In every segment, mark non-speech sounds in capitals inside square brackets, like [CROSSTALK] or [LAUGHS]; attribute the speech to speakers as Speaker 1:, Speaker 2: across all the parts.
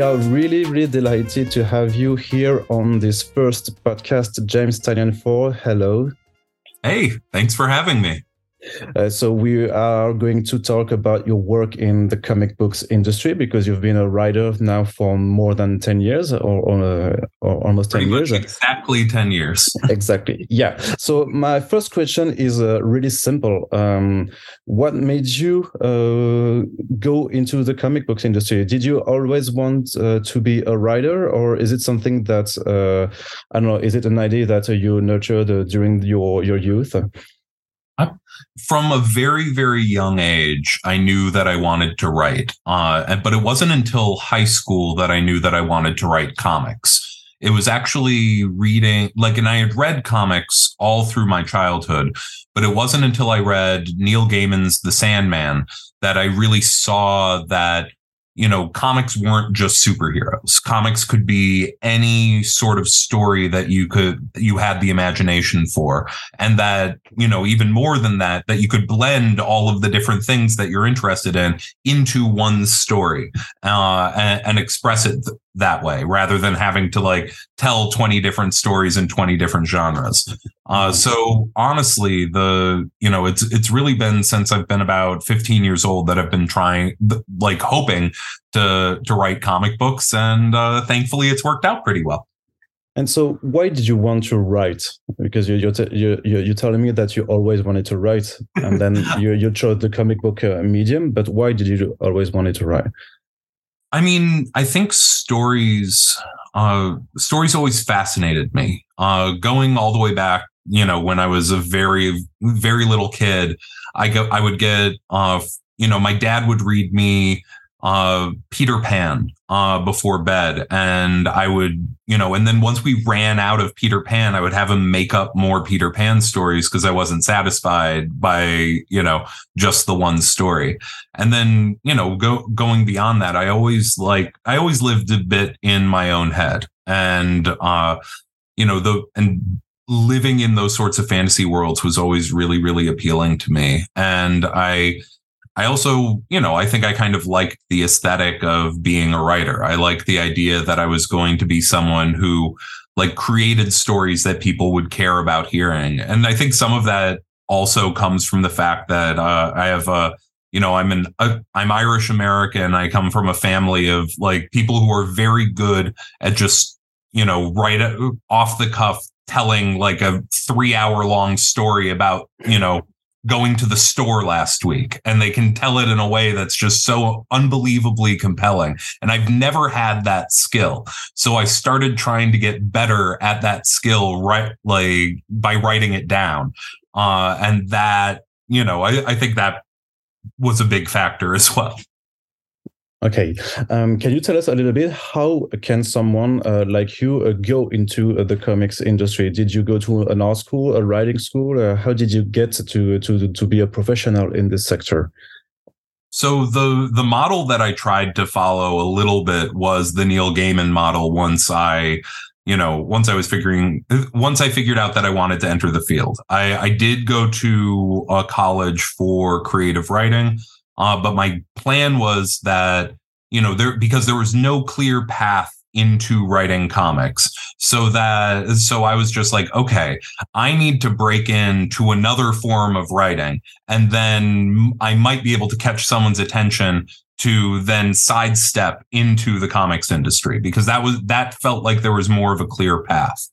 Speaker 1: We are really, really delighted to have you here on this first podcast, James Tynion 4. Hello.
Speaker 2: Hey, thanks for having me.
Speaker 1: Uh, so we are going to talk about your work in the comic books industry because you've been a writer now for more than 10 years or, or, uh, or almost
Speaker 2: Pretty
Speaker 1: 10 years
Speaker 2: exactly 10 years. [LAUGHS]
Speaker 1: Exactly yeah. So my first question is uh, really simple. Um, what made you uh, go into the comic books industry? Did you always want uh, to be a writer or is it something that uh, i don't know is it an idea that you nurtured during your your youth
Speaker 2: from a very very young age i knew that i wanted to write uh, but it wasn't until high school that i knew that i wanted to write comics. It was actually reading like and i had read comics all through my childhood but it wasn't until i read neil gaiman's the sandman that i really saw that you know, comics weren't just superheroes. Comics could be any sort of story that you could, you had the imagination for. And that, you know, even more than that, that you could blend all of the different things that you're interested in into one story uh, and, and express it that way rather than having to like tell 20 different stories in 20 different genres. Uh, mm-hmm. so honestly, the, you know, it's, it's really been since I've been about 15 years old that I've been trying, like hoping to, to write comic books. And uh, thankfully it's worked out pretty well.
Speaker 1: And so, why did you want to write? Because you're you're, you're, you're telling me that you always wanted to write, and then [LAUGHS] you you chose the comic book uh, medium. But why did you always wanted to write?
Speaker 2: I mean, I think stories, uh, stories always fascinated me. Uh, going all the way back, you know, when I was a very, very little kid, I go, I would get, uh, you know, my dad would read me uh, Peter Pan uh, before bed. And I would, you know, and then once we ran out of Peter Pan, I would have him make up more Peter Pan stories because I wasn't satisfied by, you know, just the one story. And then, you know, go going beyond that, I always like I always lived a bit in my own head. And uh, you know, the and living in those sorts of fantasy worlds was always really, really appealing to me. And I I also, you know, I think I kind of liked the aesthetic of being a writer. I like the idea that I was going to be someone who like created stories that people would care about hearing. And I think some of that also comes from the fact that uh, I have a, you know, I'm an uh, I'm Irish American. I come from a family of like people who are very good at just, you know, right off the cuff telling like a 3 hour long story about, you know, going to the store last week and they can tell it in a way that's just so unbelievably compelling. And I've never had that skill. So I started trying to get better at that skill right like by writing it down. Uh, and that, you know, I, I think that was a big factor as well.
Speaker 1: Okay, um, can you tell us a little bit how can someone uh, like you uh, go into uh, the comics industry? Did you go to an art school, a writing school? Uh, how did you get to to to be a professional in this sector?
Speaker 2: So the the model that I tried to follow a little bit was the Neil Gaiman model. Once I you know, once I was figuring, once I figured out that I wanted to enter the field, I, I did go to a college for creative writing. Uh, but my plan was that, you know, there, because there was no clear path into writing comics. So that, so I was just like, okay, I need to break into another form of writing. And then I might be able to catch someone's attention to then sidestep into the comics industry because that was, that felt like there was more of a clear path.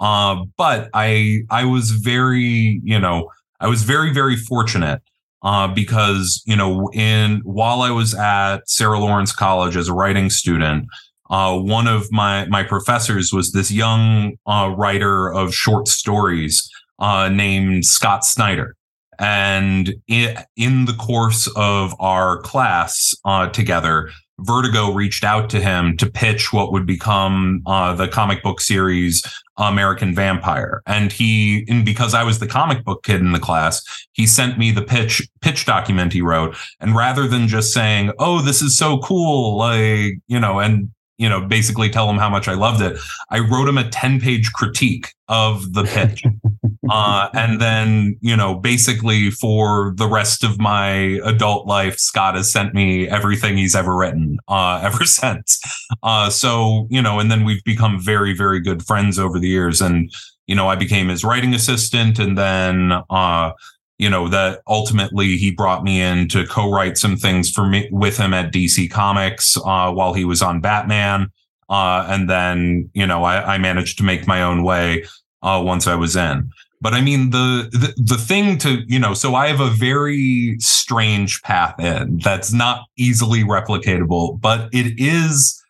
Speaker 2: Uh, but I, I was very, you know, I was very, very fortunate uh, because you know, in while I was at Sarah Lawrence College as a writing student, uh, one of my my professors was this young uh, writer of short stories uh, named Scott Snyder. And in, the course of our class uh, together, Vertigo reached out to him to pitch what would become uh, the comic book series American Vampire. And he, and because I was the comic book kid in the class, he sent me the pitch pitch document he wrote. And rather than just saying, "Oh, this is so cool," like you know, and you know, basically tell him how much I loved it. I wrote him a 10 page critique of the pitch. [LAUGHS] uh, and then, you know, basically for the rest of my adult life, Scott has sent me everything he's ever written uh, [LAUGHS] ever since. Uh, so you know, and then we've become very, very good friends over the years. And you know, I became his writing assistant, and then uh, you know that ultimately he brought me in to co-write some things for me with him at DC Comics uh, while he was on Batman. Uh, and then you know I, I, managed to make my own way uh, once I was in. But I mean the, the the thing to you know so I have a very strange path in that's not easily replicatable, but it is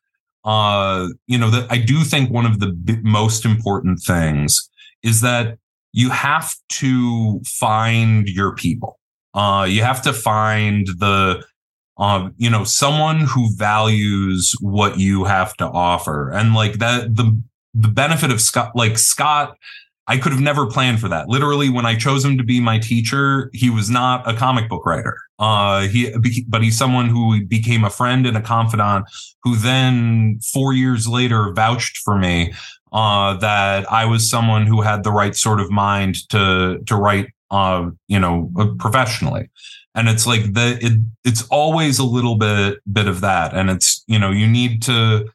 Speaker 2: uh you know that I do think one of the most important things is that you have to find your people. Uh, you have to find the, uh, you know, someone who values what you have to offer. And like that, the, the benefit of Scott, like Scott, I could have never planned for that. Literally, when I chose him to be my teacher, he was not a comic book writer. Uh, he, but he's someone who became a friend and a confidant who then four years later vouched for me uh, that I was someone who had the right sort of mind to to write, uh, you know, uh, professionally. And it's like the it, it's always a little bit bit of that, and it's you know you need to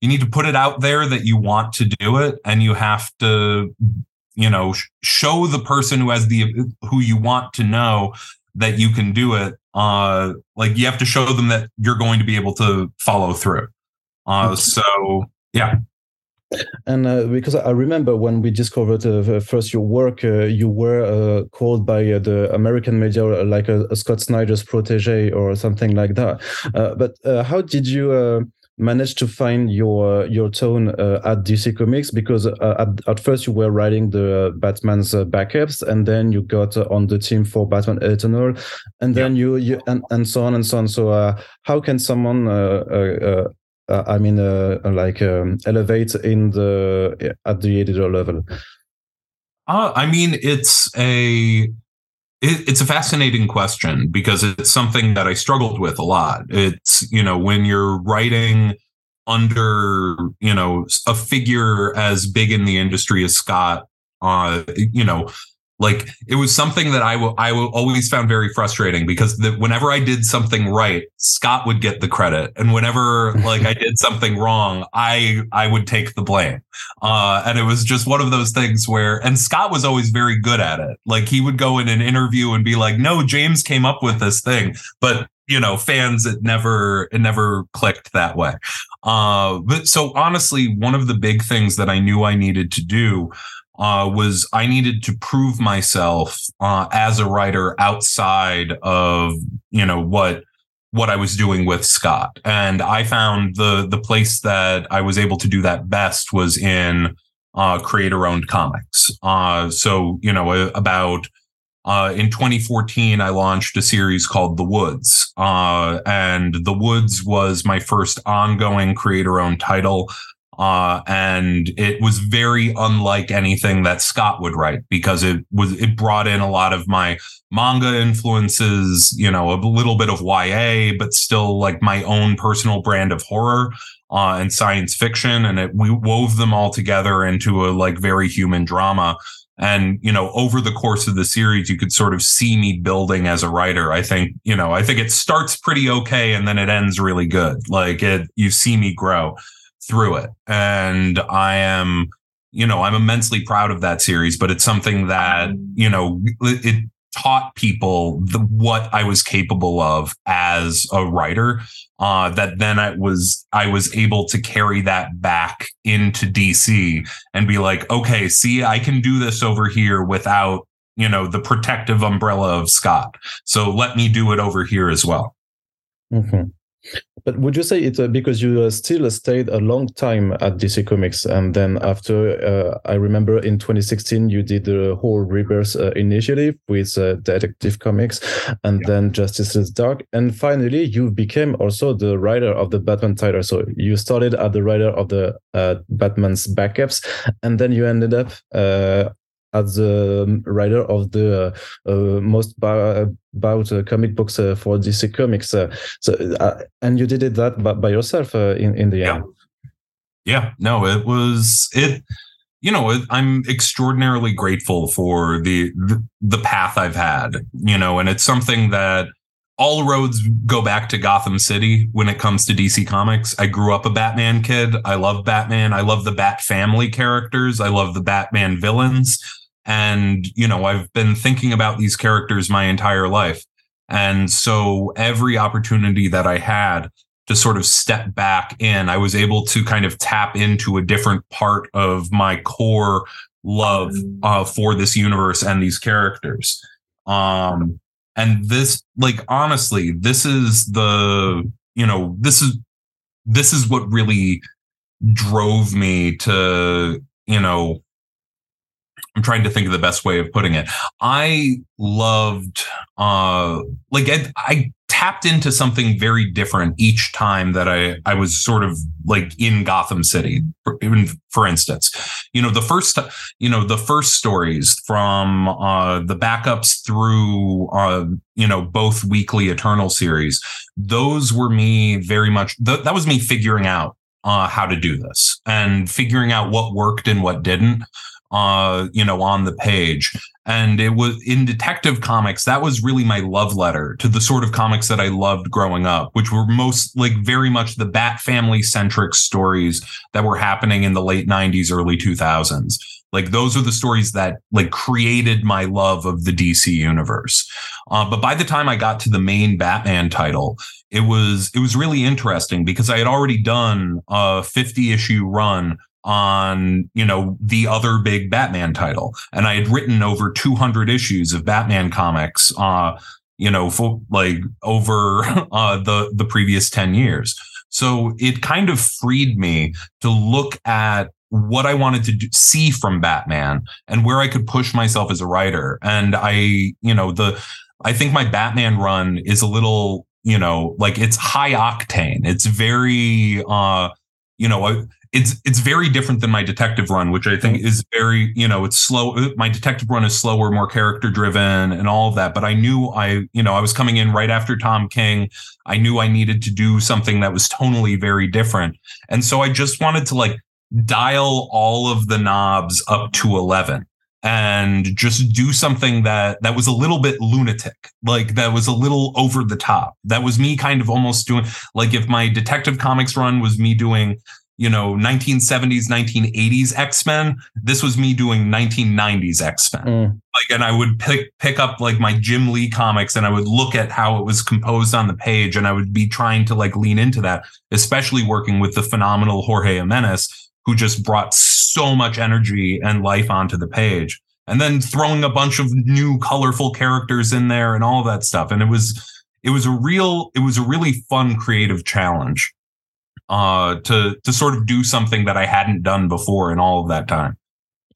Speaker 2: you need to put it out there that you want to do it, and you have to you know show the person who has the who you want to know that you can do it. Uh, like you have to show them that you're going to be able to follow through. Uh, so yeah
Speaker 1: and uh, because I remember when we discovered uh, first your work, uh, you were uh, called by uh, the American media uh, like a, a, Scott Snyder's protege or something like that. Uh, but uh, how did you uh, manage to find your your tone at DC Comics? Because at, at, first you were writing the Batman's backups, and then you got on the team for Batman Eternal, and then you, you and, and so on and so on. So how can someone uh, I mean, uh, like um, elevate in the at the editor level?
Speaker 2: Uh, I mean, it's a it, it's a fascinating question because it's something that I struggled with a lot. It's you know when you're writing under you know a figure as big in the industry as Scott, uh, you know like it was something that I will I will always found very frustrating because the, whenever I did something right, Scott would get the credit, and whenever [LAUGHS] like I did something wrong, I I would take the blame. Uh, and it was just one of those things where, and Scott was always very good at it. Like he would go in an interview and be like, "No, James came up with this thing," but you know, fans it never it never clicked that way. Uh, but so honestly, one of the big things that I knew I needed to do uh, was I needed to prove myself uh, as a writer outside of you know what what I was doing with Scott, and I found the the place that I was able to do that best was in uh, creator owned comics. Uh, so you know about. Uh, in 2014, I launched a series called The Woods. Uh, and The Woods was my first ongoing creator owned title. Uh, and it was very unlike anything that Scott would write because it was it brought in a lot of my manga influences, you know, a little bit of YA, but still like my own personal brand of horror uh, and science fiction, and it we wove them all together into a like very human drama. And you know, over the course of the series, you could sort of see me building as a writer. I think you know, I think it starts pretty okay, and then it ends really good. Like it, you see me grow through it. And I am, you know, I'm immensely proud of that series, but it's something that, you know, it taught people the, what I was capable of as a writer. Uh, that then I was I was able to carry that back into DC and be like, okay, see, I can do this over here without you know the protective umbrella of Scott. So let me do it over here as well.
Speaker 1: Mm-hmm. But would you say it's uh, because you uh, still stayed a long time at DC Comics, and then after uh, I remember in 2016 you did the whole Rebirth uh, initiative with uh, Detective Comics, and yeah. then Justice is Dark, and finally you became also the writer of the Batman title. So you started as the writer of the uh, Batman's backups, and then you ended up as the writer of the uh, uh, most about uh, comic books uh, for DC Comics. Uh, so, uh, and you did it that by, by yourself in in the
Speaker 2: yeah.
Speaker 1: end.
Speaker 2: Yeah, no, it was it. You know, I'm extraordinarily grateful for the, the the path I've had. You know, and it's something that all roads go back to Gotham City when it comes to DC Comics. I grew up a Batman kid. I love Batman. I love the Bat family characters. I love the Batman villains. And, you know, I've been thinking about these characters my entire life. And so every opportunity that I had to sort of step back in, I was able to kind of tap into a different part of my core love uh, for this universe and these characters. Um, and this, like, honestly, this is the, you know, this is, this is what really drove me to, you know, I'm trying to think of the best way of putting it. I loved, uh, like I, I tapped into something very different each time that I, I was sort of like in Gotham City. For, for instance, you know, the first, you know, the first stories from uh, the backups through, uh, you know, both weekly Eternal series, those were me very much, th- that was me figuring out uh, how to do this and figuring out what worked and what didn't uh, you know, on the page. And it was in Detective Comics, that was really my love letter to the sort of comics that I loved growing up, which were most like very much the Bat family centric stories that were happening in the late 90s, early 2000s. Like those are the stories that like created my love of the DC universe. Uh, but by the time I got to the main Batman title, it was it was really interesting because I had already done a 50 issue run on you know the other big batman title and i had written over 200 issues of batman comics uh you know for like over [LAUGHS] uh the the previous 10 years so it kind of freed me to look at what I wanted to do, see from Batman and where I could push myself as a writer. And I, you know, the, I think my Batman run is a little, you know, like it's high octane. It's very, uh, you know, it's it's very different than my detective run, which I think is very you know it's slow. My detective run is slower, more character driven, and all of that. But I knew I you know I was coming in right after Tom King. I knew I needed to do something that was tonally very different, and so I just wanted to like dial all of the knobs up to eleven and just do something that that was a little bit lunatic like that was a little over the top that was me kind of almost doing like if my detective comics run was me doing you know 1970s 1980s x-men this was me doing 1990s x-men mm. like and i would pick pick up like my jim lee comics and i would look at how it was composed on the page and i would be trying to like lean into that especially working with the phenomenal jorge jimenez who just brought so much energy and life onto the page and then throwing a bunch of new colorful characters in there and all that stuff and it was it was a real it was a really fun creative challenge uh, to to sort of do something that I hadn't done before in all of that time.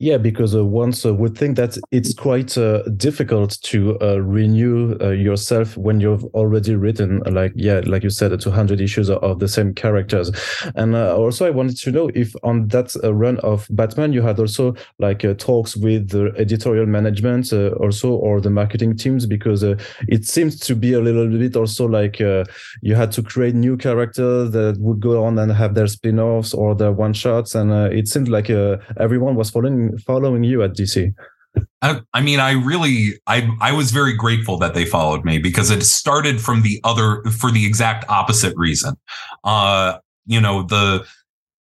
Speaker 1: Yeah, because uh, once uh, would think that it's quite uh, difficult to uh, renew uh, yourself when you've already written, like yeah, like you said, 200 issues of the same characters. And uh, also, I wanted to know if on that run of Batman, you had also like talks with the editorial management, also or the marketing teams, because it seems to be a little bit also like you had to create new characters that would go on and have their spin-offs or their one shots, and it seemed like everyone was following following you at DC?
Speaker 2: I, I, mean, I really, I, I was very grateful that they followed me because it started from the other, for the exact opposite reason. Uh, you know, the,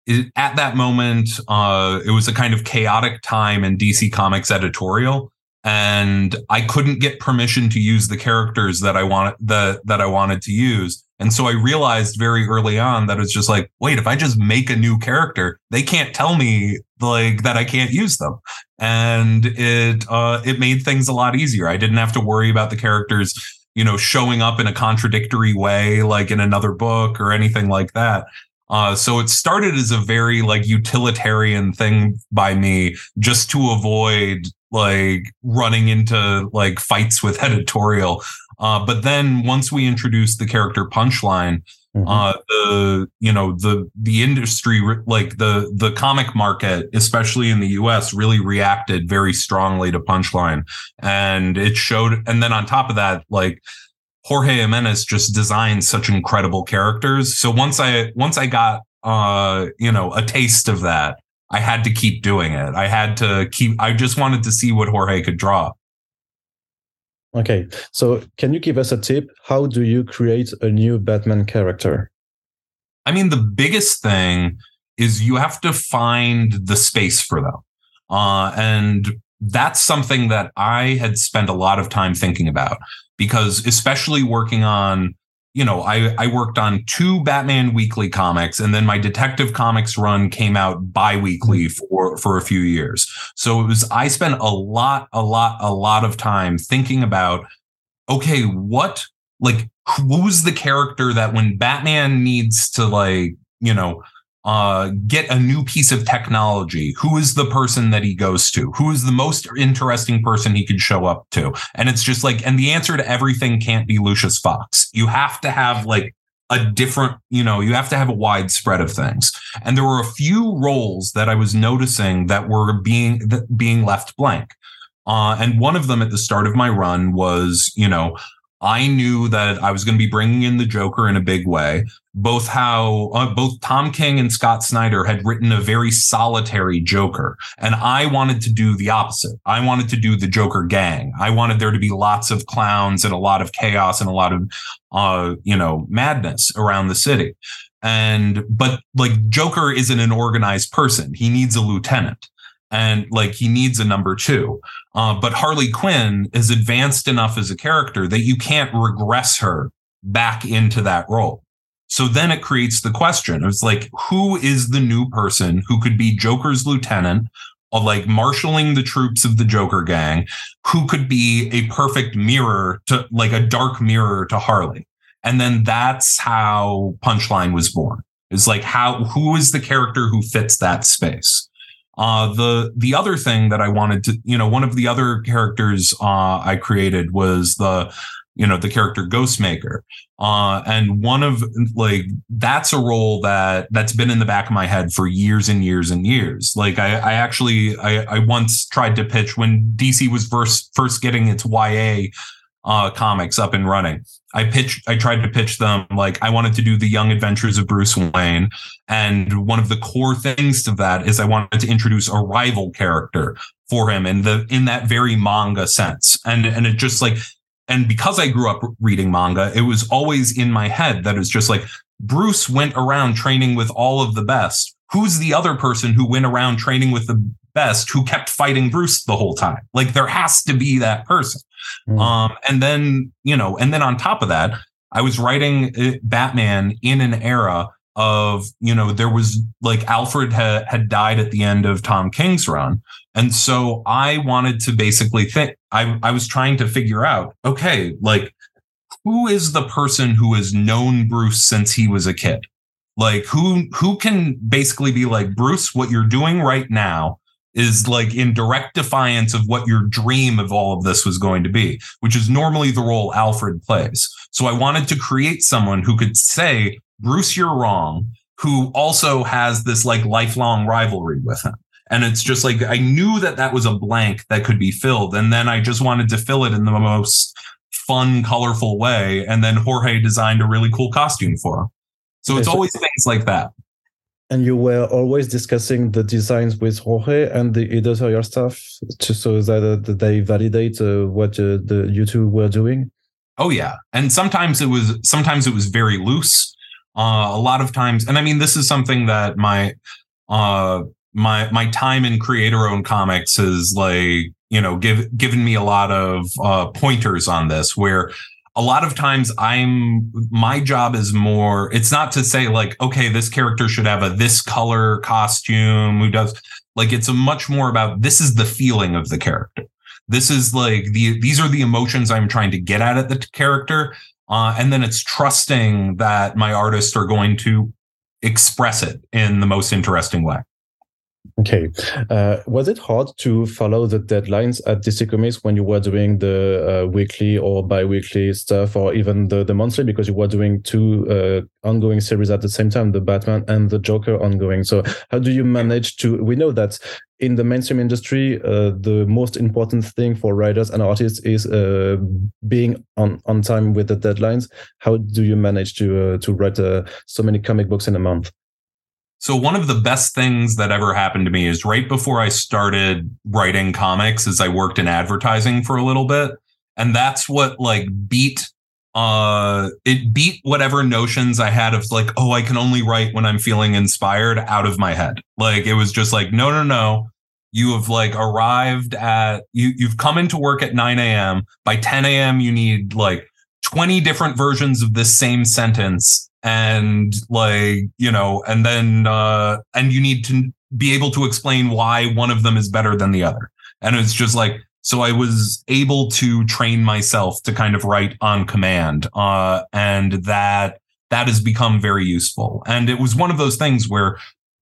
Speaker 2: it, at that moment, uh, it was a kind of chaotic time in DC Comics editorial, and I couldn't get permission to use the characters that I wanted that that I wanted to use. And so I realized very early on that it's just like, wait, if I just make a new character, they can't tell me like that I can't use them. And it uh it made things a lot easier. I didn't have to worry about the characters, you know, showing up in a contradictory way like in another book or anything like that. Uh, so it started as a very like utilitarian thing by me just to avoid like running into like fights with [LAUGHS] editorial uh, but then once we introduced the character punchline, mm-hmm. uh, the you know the the industry like the the comic market, especially in the U.S., really reacted very strongly to punchline, and it showed. And then on top of that, like Jorge Jimenez just designed such incredible characters. So once I once I got uh you know a taste of that, I had to keep doing it. I had to keep. I just wanted to see what Jorge could draw.
Speaker 1: Okay, so can you give us a tip? How do you create a new Batman character?
Speaker 2: I mean, the biggest thing is you have to find the space for them. Uh, and that's something that I had spent a lot of time thinking about because, especially working on, you know, I, I worked on two Batman weekly comics and then my Detective Comics run came out bi weekly mm-hmm. for, for a few years. So it was, I spent a lot, a lot, a lot of time thinking about, okay, what, like, who's the character that when Batman needs to, like, you know, uh, get a new piece of technology, who is the person that he goes to? Who is the most interesting person he could show up to? And it's just like, and the answer to everything can't be Lucius Fox. You have to have like a different, you know, you have to have a wide spread of things. And there were a few roles that I was noticing that were being that being left blank. Uh, and one of them at the start of my run was, you know, I knew that I was going to be bringing in the Joker in a big way. Both how uh, both Tom King and Scott Snyder had written a very solitary Joker, and I wanted to do the opposite. I wanted to do the Joker gang. I wanted there to be lots of clowns and a lot of chaos and a lot of, uh, you know, madness around the city. And but like Joker isn't an organized person. He needs a lieutenant and like he needs a number two. Uh, but Harley Quinn is advanced enough as a character that you can't regress her back into that role. So then it creates the question. It's like, who is the new person who could be Joker's lieutenant, or like marshaling the troops of the Joker gang, who could be a perfect mirror to like a dark mirror to Harley? And then that's how Punchline was born. It's like how who is the character who fits that space? Uh, the the other thing that I wanted to, you know, one of the other characters uh, I created was the, you know, the character Ghostmaker, uh, and one of like that's a role that that's been in the back of my head for years and years and years. Like I, I actually I, I once tried to pitch when DC was first first getting its YA uh, comics up and running. I pitched, I tried to pitch them like I wanted to do the young adventures of Bruce Wayne. And one of the core things to that is I wanted to introduce a rival character for him in the, in that very manga sense. And, and it just like, and because I grew up reading manga, it was always in my head that it's just like Bruce went around training with all of the best. Who's the other person who went around training with the best who kept fighting Bruce the whole time? Like there has to be that person. Mm. Um, and then, you know, and then on top of that, I was writing uh, Batman in an era of, you know, there was like Alfred ha- had died at the end of Tom King's run. And so I wanted to basically think, I, I was trying to figure out, okay, like, who is the person who has known Bruce since he was a kid? Like who who can basically be like Bruce what you're doing right now is like in direct defiance of what your dream of all of this was going to be, which is normally the role Alfred plays. So I wanted to create someone who could say, Bruce, you're wrong, who also has this like lifelong rivalry with him. And it's just like, I knew that that was a blank that could be filled. And then I just wanted to fill it in the most fun, colorful way. And then Jorge designed a really cool costume for him. So it's always things like that
Speaker 1: and you were always discussing the designs with Jorge and the editorial staff to, so that, uh, they validate uh, what uh, the you two were doing.
Speaker 2: Oh yeah, and sometimes it was sometimes it was very loose. Uh, a lot of times, and I mean, this is something that my uh, my my time in creator owned comics has like you know give given me a lot of uh, pointers on this where a lot of times I'm my job is more it's not to say like okay this character should have a this color costume who does like it's a much more about this is the feeling of the character. This is like the these are the emotions I'm trying to get at at the character uh, and then it's trusting that my artists are going to express it in the most interesting way
Speaker 1: Okay. Uh, was it hard to follow the deadlines at DC Comics when you were doing the uh, weekly or bi-weekly stuff or even the, the monthly because you were doing two uh, ongoing series at the same time, the Batman and the Joker ongoing. So how do you manage to, we know that in the mainstream industry, uh, the most important thing for writers and artists is uh, being on, on time with the deadlines. How do you manage to, uh, to write so many comic books in a month?
Speaker 2: So one of the best things that ever happened to me is right before I started writing comics is I worked in advertising for a little bit. and that's what like beat uh it beat whatever notions i had of like oh i can only write when i'm feeling inspired out of my head. Like it was just like no no no. You have like arrived at you you've come into work at 9 a.m by 10 a.m you need like 20 different versions of this same sentence and like you know and then uh and you need to be able to explain why one of them is better than the other and it's just like so I was able to train myself to kind of write on command. Uh, and that that has become very useful. And it was one of those things where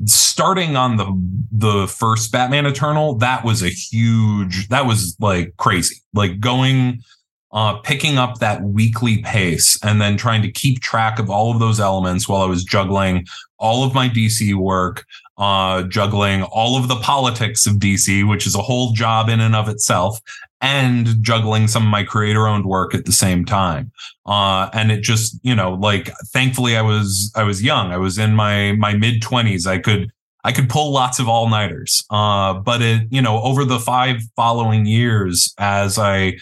Speaker 2: starting on the the first Batman Eternal, that was a huge that was like crazy. Like going uh, picking up that weekly pace and then trying to keep track of all of those elements while I was juggling all of my DC work, uh, juggling all of the politics of DC, which is a whole job in and of itself, and juggling some of my creator owned work at the same time. Uh, and it just, you know, like thankfully I was, I was young. I was in my, my mid twenties. I could, I could pull lots of all nighters. Uh, but it, you know, over the five following years as I,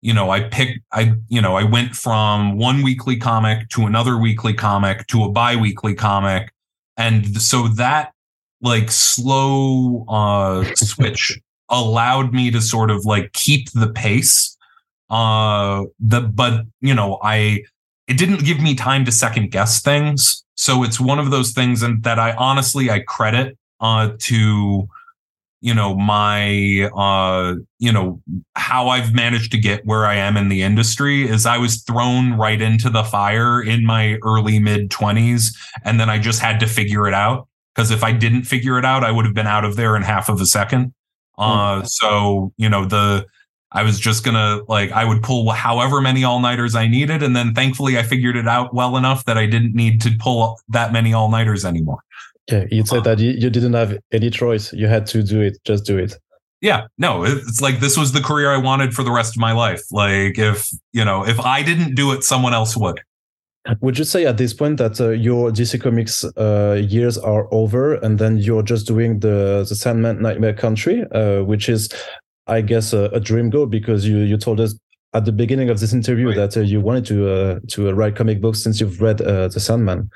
Speaker 2: you know, I picked, I, you know, I went from one weekly comic to another weekly comic to a bi-weekly comic. And so that like slow uh switch [LAUGHS] allowed me to sort of like keep the pace. Uh the but you know, I it didn't give me time to second guess things. So it's one of those things and that I honestly I credit uh to you know my uh you know how i've managed to get where i am in the industry is i was thrown right into the fire in my early mid 20s and then i just had to figure it out because if i didn't figure it out i would have been out of there in half of a second. Uh so you know the i was just gonna like i would pull however many all-nighters i needed and then thankfully i figured it out well enough that i didn't need to pull that many all-nighters anymore
Speaker 1: yeah, you said that you, you didn't have any choice. You had to do it. Just do it.
Speaker 2: Yeah, no, it's like this was the career I wanted for the rest of my life. Like if, you know, if I didn't do it, someone else would.
Speaker 1: Would you say at this point that uh, your DC Comics uh, years are over, and then you're just doing the the Sandman Nightmare Country, uh, which is, I guess, a, a, dream goal because you you told us at the beginning of this interview right. that uh, you wanted to uh, to write comic books since you've read uh, the Sandman.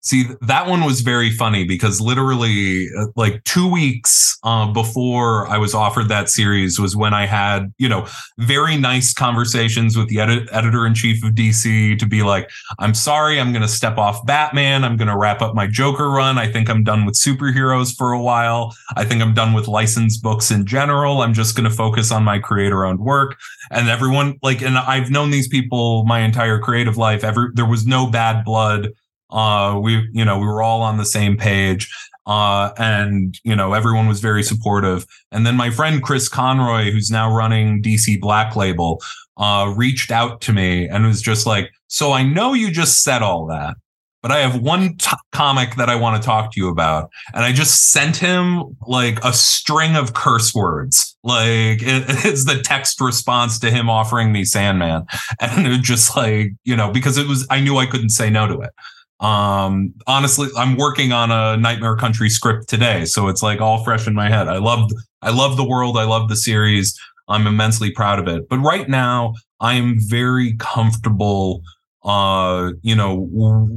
Speaker 2: See, that one was very funny because literally, uh, like two weeks uh, before I was offered that series was when I had, you know, very nice conversations with the edit- editor in chief of DC to be like, I'm sorry, I'm going to step off Batman. I'm going to wrap up my Joker run. I think I'm done with superheroes for a while. I think I'm done with licensed books in general. I'm just going to focus on my creator owned work. And everyone, like, and I've known these people my entire creative life. Every, there was no bad blood uh, we, you know, we were all on the same page. Uh, and you know, everyone was very supportive. And then my friend Chris Conroy, who's now running DC Black Label, uh, reached out to me and was just like, "So I know you just said all that, but I have one t- comic that I want to talk to you about." And I just sent him like a string of curse words, like it, [LAUGHS] it's the text response to him offering me Sandman, [LAUGHS] and it was just like you know because it was I knew I couldn't say no to it. Um, honestly, I'm working on a Nightmare Country script today, so it's like all fresh in my head. I love, I love the world. I love the series. I'm immensely proud of it. But right now, I am very comfortable, uh, you know,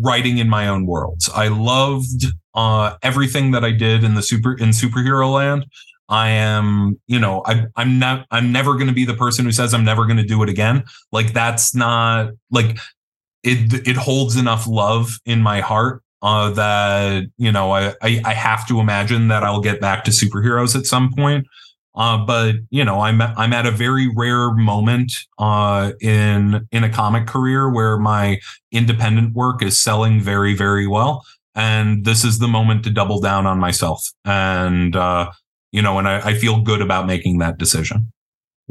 Speaker 2: writing in my own worlds. I loved uh, everything that I did in the super in superhero land. I am, you know, I, I'm not, I'm never going to be the person who says I'm never going to do it again. Like that's not like it it holds enough love in my heart uh, that you know I, I, I have to imagine that I'll get back to superheroes at some point. Uh, but you know I'm I'm at a very rare moment uh, in in a comic career where my independent work is selling very very well, and this is the moment to double down on myself. And uh, you know, and I, I feel good about making that decision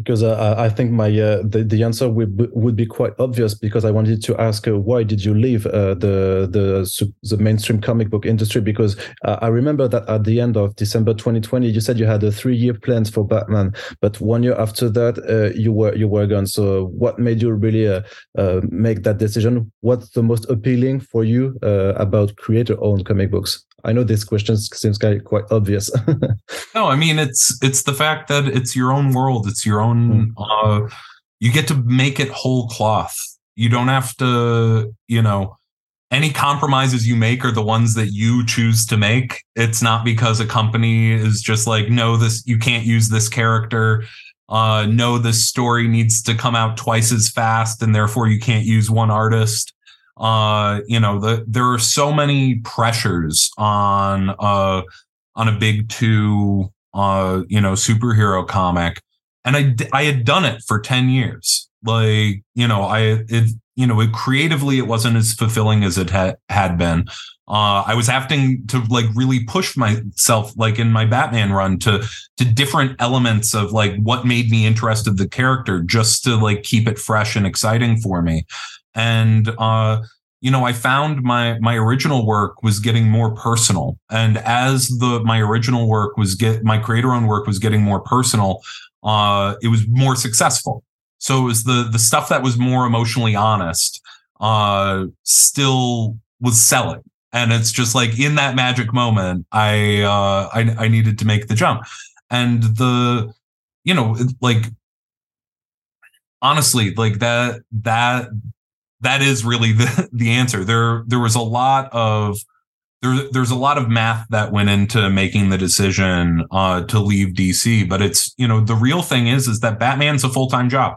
Speaker 1: because uh, I think my uh, the, the answer would would be quite obvious because I wanted to ask uh, why did you leave uh, the the the mainstream comic book industry? Because uh, I remember that at the end of December 2020 you said you had a three year plan for Batman but one year after that uh, you were you were gone. So what made you really make that decision? What's the most appealing for you about creator owned comic books I know this question seems quite obvious. [LAUGHS]
Speaker 2: no, I mean it's it's the fact that it's your own world, it's your own mm. uh, you get to make it whole cloth. You don't have to, you know, any compromises you make are the ones that you choose to make. It's not because a company is just like, no, this you can't use this character. Uh, no, this story needs to come out twice as fast, and therefore you can't use one artist. Uh, you know, the there are so many pressures on uh on a big two uh, you know, superhero comic. And I I had done it for 10 years. Like, you know, I it you know, it, creatively it wasn't as fulfilling as it had had been. Uh, I was having to like really push myself, like in my Batman run, to to different elements of like what made me interested the character, just to like keep it fresh and exciting for me. And uh, you know, I found my my original work was getting more personal, and as the my original work was get my creator own work was getting more personal, uh, it was more successful. So it was the the stuff that was more emotionally honest, uh, still was selling, and it's just like in that magic moment, I uh, I, I needed to make the jump, and the you know like honestly like that that that is really the, [LAUGHS] the answer. There there was a lot of there, there's a lot of math that went into making the decision uh, to leave DC, but it's you know the real thing is is that Batman's a full time job.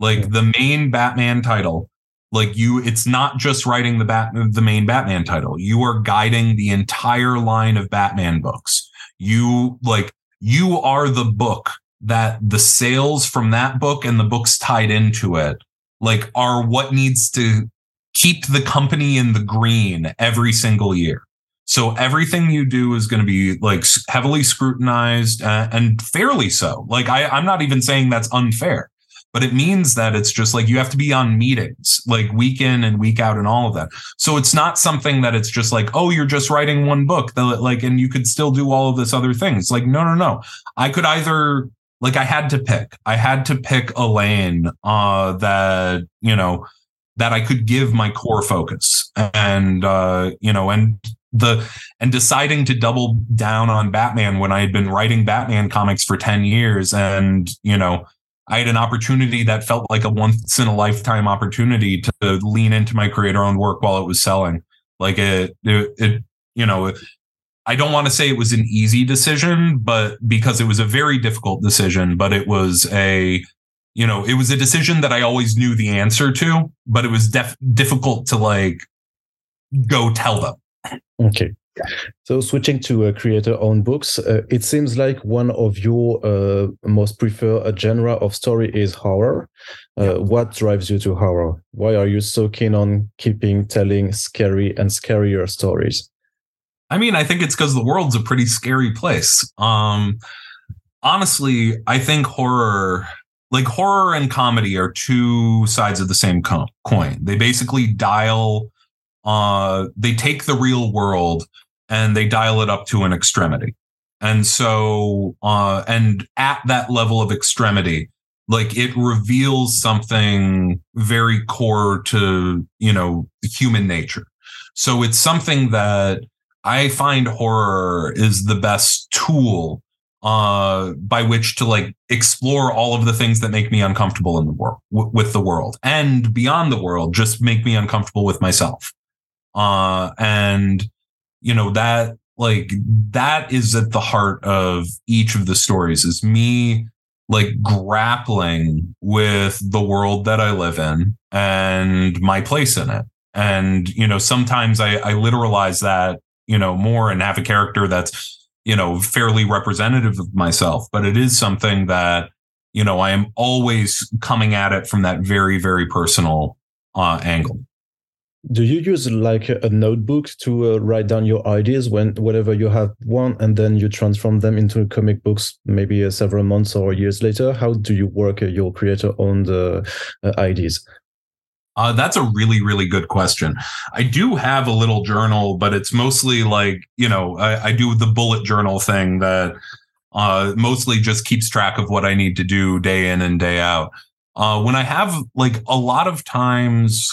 Speaker 2: Like yeah. the main Batman title, like you, it's not just writing the bat the main Batman title. You are guiding the entire line of Batman books. You like you are the book that the sales from that book and the books tied into it like are what needs to keep the company in the green every single year. So everything you do is going to be like heavily scrutinized and, and fairly so. Like I, I'm not even saying that's unfair, but it means that it's just like you have to be on meetings like week in and week out and all of that. So it's not something that it's just like, oh, you're just writing one book that like, and you could still do all of this other things. Like, no, no, no. I could either like I had to pick. I had to pick a lane uh, that you know that I could give my core focus, and uh, you know, and the and deciding to double down on Batman when I had been writing Batman comics for ten years, and you know. I had an opportunity that felt like a once in a lifetime opportunity to lean into my creator owned work while it was selling. Like it, it, it you know, I don't want to say it was an easy decision, but because it was a very difficult decision, but it was a, you know, it was a decision that I always knew the answer to, but it was def- difficult to like go tell them.
Speaker 1: Okay. So switching to uh, creator-owned books, uh, it seems like one of your uh, most preferred genre of story is horror. Uh, what drives you to horror? Why are you so keen on keeping telling scary and scarier stories?
Speaker 2: I mean, I think it's because the world's a pretty scary place. Um, honestly, I think horror, like horror and comedy, are two sides of the same co- coin. They basically dial, uh, they take the real world and they dial it up to an extremity. And so, uh, and at that level of extremity, like it reveals something very core to, you know, human nature. So it's something that I find horror is the best tool uh, by which to like explore all of the things that make me uncomfortable in the world w- with the world and beyond the world just make me uncomfortable with myself. Uh, and you know that like that is at the heart of each of the stories is me like grappling with the world that i live in and my place in it. And you know sometimes i i literalize that you know, more and have a character that's, you know, fairly representative of myself. But it is something that, you know, I am always coming at it from that very, very personal uh, angle.
Speaker 1: Do you use like a notebook to uh, write down your ideas when whatever you have one, and then you transform them into comic books, maybe uh, several months or years later? How do you work uh, your creator-owned uh, uh, ideas?
Speaker 2: Uh, that's a really, really good question. I do have a little journal, but it's mostly like, you know, I, I do the bullet journal thing that uh, mostly just keeps track of what I need to do day in and day out. Uh, when I have like a lot of times,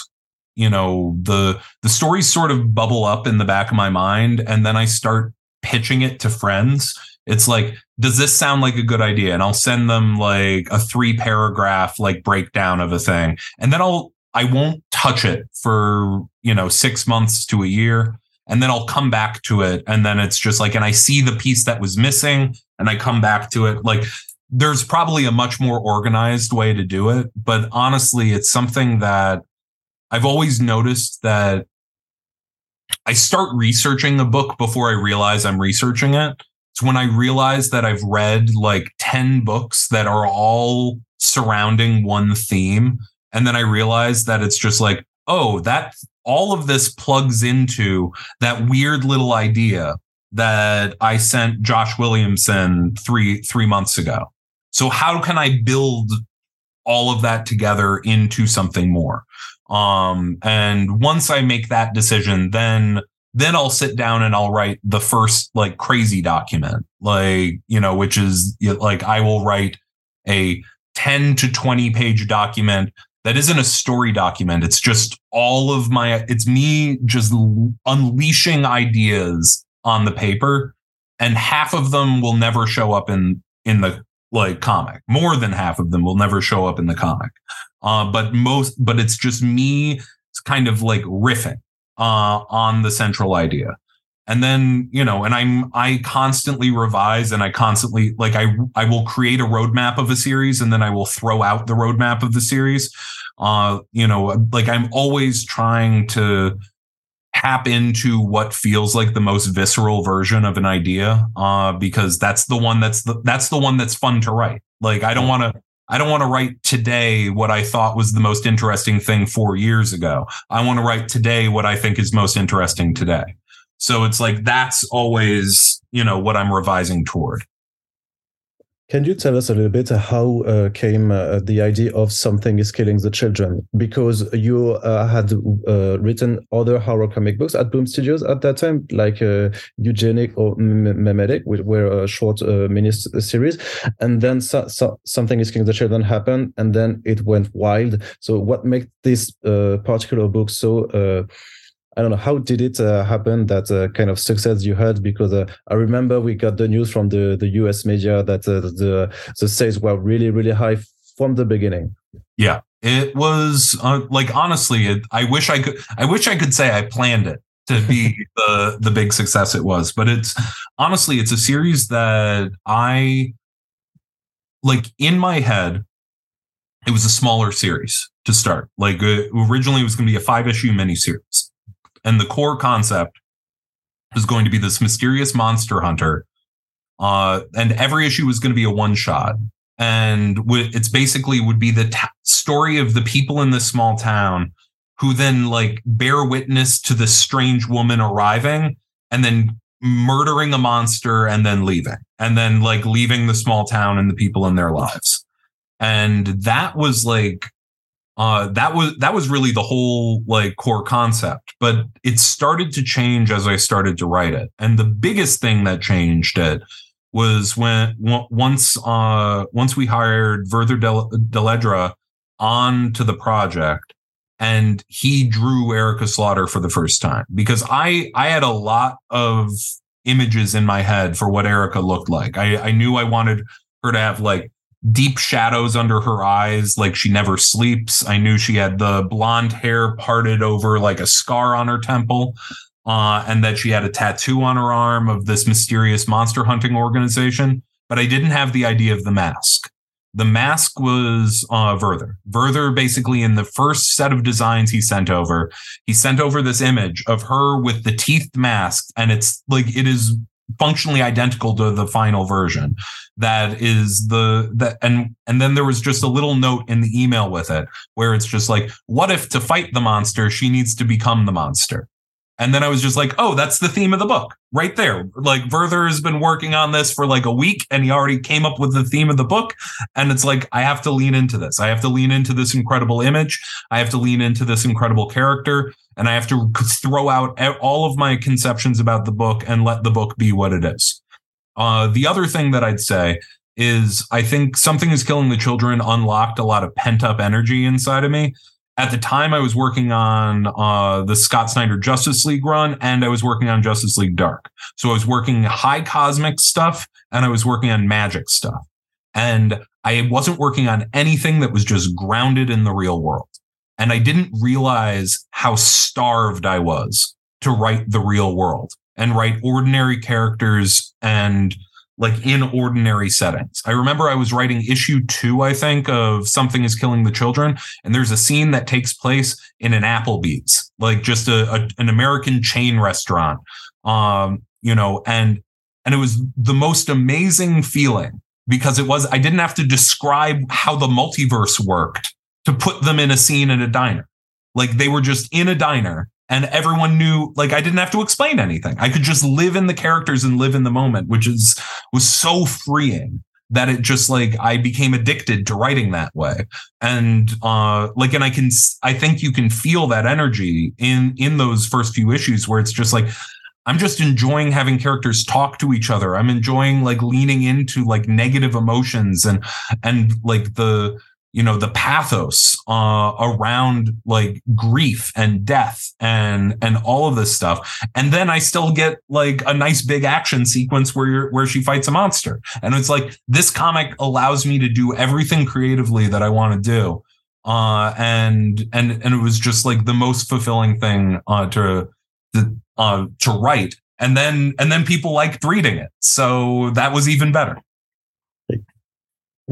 Speaker 2: you know, the the stories sort of bubble up in the back of my mind, and then I start pitching it to friends It's like, does this sound like a good idea? And I'll send them like a three paragraph like breakdown of a thing. And then I'll, I won't touch it for, you know, six months to a year. And then I'll come back to it. And then it's just like, and I see the piece that was missing and I come back to it. Like there's probably a much more organized way to do it. But honestly, it's something that I've always noticed that I start researching a book before I realize I'm researching it. It's when I realize that I've read like 10 books that are all surrounding one theme. And then I realize that it's just like, oh, that all of this plugs into that weird little idea that I sent Josh Williamson three three months ago. So how can I build all of that together into something more? Um, and once I make that decision, then then I'll sit down and I'll write the first like crazy document, like you know, which is like I will write a 10 to 20 page document that isn't a story document. It's just all of my, it's me just unleashing ideas on the paper. And half of them will never show up in, in the like comic. More than half of them will never show up in the comic. Uh, but most, but it's just me kind of like riffing uh, on the central idea. And then, you know, and I'm, I constantly revise and I constantly, like, I, I will create a roadmap of a series and then I will throw out the roadmap of the series. Uh, you know, like I'm always trying to, tap into what feels like the most visceral version of an idea uh, because that's the one that's the, that's the one that's fun to write. Like i don't want to i don't want to write today what i thought was the most interesting thing 4 years ago. I want to write today what i think is most interesting today so it's like that's always you know what i'm revising toward
Speaker 1: can you tell us a little bit how uh, came uh, the idea of something is killing the children? Because you uh, had uh, written other horror comic books at Boom Studios at that time, like uh, Eugenic or Memetic, which were a short uh, mini series, and then so, so something is killing the children happened, and then it went wild. So, what makes this particular book so? I don't know how did it uh, happen that uh, kind of success you had because uh, I remember we got the news from the the US media that uh, the the sales were really really high from the beginning.
Speaker 2: Yeah, it was uh, like honestly, it, I wish I could I wish I could say I planned it to be [LAUGHS] the the big success it was, but it's honestly it's a series that I like in my head. It was a smaller series to start. Like uh, originally, it was going to be a five issue miniseries and the core concept is going to be this mysterious monster hunter. Uh, and every issue is going to be a one shot. And w- it's basically would be the t- story of the people in this small town who then like bear witness to this strange woman arriving and then murdering a monster and then leaving and then like leaving the small town and the people in their lives. And that was like uh, that was that was really the whole like core concept but it started to change as i started to write it and the biggest thing that changed it was when once uh, once we hired Werther Dell'Edera on to the project and he drew Erica Slaughter for the first time because I I had a lot of images in my head for what Erica looked like. I, I knew I wanted her to have like deep shadows under her eyes, like she never sleeps. I knew she had the blonde hair parted over like a scar on her temple, uh, and that she had a tattoo on her arm of this mysterious monster hunting organization. But I didn't have the idea of the mask. The mask was uh, Werther. Werther, basically, in the first set of designs he sent over, he sent over this image of her with the teeth mask, and it's like it is functionally identical to the final version. That is the that and and then there was just a little note in the email with it where it's just like what if to fight the monster she needs to become the monster and then I was just like, oh, that's the theme of the book right there. Like Werther has been working on this for like a week and he already came up with the theme of the book. And it's like, I have to lean into this. I have to lean into this incredible image. I have to lean into this incredible character. And I have to throw out all of my conceptions about the book and let the book be what it is. Uh, the other thing that I'd say is I think something is killing the children unlocked a lot of pent up energy inside of me at the time I was working on uh, the Scott Snyder Justice League run and I was working on Justice League Dark. So I was working high cosmic stuff and I was working on magic stuff. And I wasn't working on anything that was just grounded in the real world. And I didn't realize how starved I was to write the real world and write ordinary characters and like in ordinary settings. I remember I was writing issue two, I think, of Something is Killing the Children. And there's a scene that takes place in an Applebee's, like just a, a an American chain restaurant. Um, you know, and and it was the most amazing feeling because it was I didn't have to describe how the multiverse worked to put them in a scene in a diner. Like they were just in a diner and everyone knew like i didn't have to explain anything. I could just live in the characters and live in the moment which is was so freeing that it just like i became addicted to writing that way. And uh like and i can i think you can feel that energy in in those first few issues where it's just like i'm just enjoying having characters talk to each other. I'm enjoying like leaning into like negative emotions and and like the you know the pathos uh, around like grief and death and and all of this stuff. And then i still get like a nice big action sequence where where she fights a monster. And it's like this comic allows me to do everything creatively that i want to do. Uh and and and it was just like the most fulfilling thing uh to to, uh to write. And then and then people liked reading it. So that was even better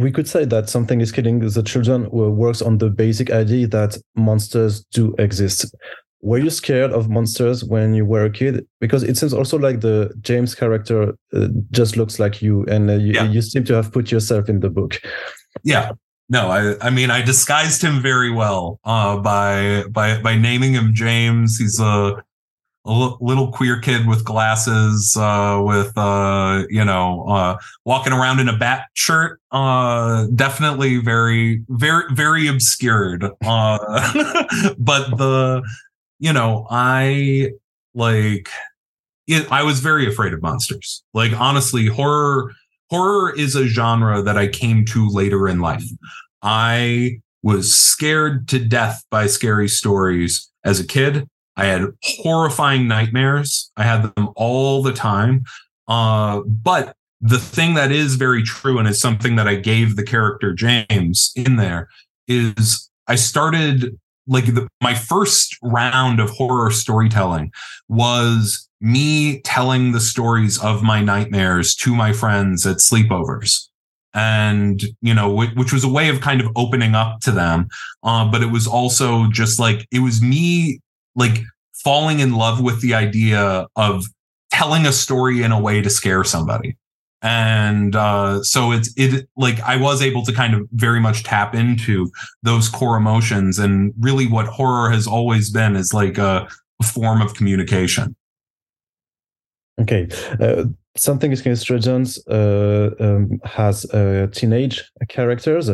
Speaker 1: we could say that something is killing the children works on the basic idea that monsters do exist. Were you scared of monsters when you were a kid? Because it seems also like the James character uh, just looks like you, and uh, you, yeah. you seem to have put yourself in the book.
Speaker 2: Yeah, no, I, I mean, I disguised him very well uh, by by by naming him James. He's a a l- little queer kid with glasses, uh, with uh, you know, uh, walking around in a bat shirt. Uh, definitely very, very, very obscured. Uh, [LAUGHS] but the, you know, I like. It, I was very afraid of monsters. Like honestly, horror horror is a genre that I came to later in life. I was scared to death by scary stories as a kid I had horrifying nightmares. I had them all the time. Uh, but the thing that is very true and is something that I gave the character James in there is I started like the, my first round of horror storytelling was me telling the stories of my nightmares to my friends at sleepovers and you know which was a way of kind of opening up to them uh, but it was also just like it was me like falling in love with the idea of telling a story in a way to scare somebody. And uh, so it's it like i was able to kind of very much tap into those core emotions. And really what horror has always been is like a, a form of communication.
Speaker 1: Okay uh, something is Children's uh, um, has uh, teenage characters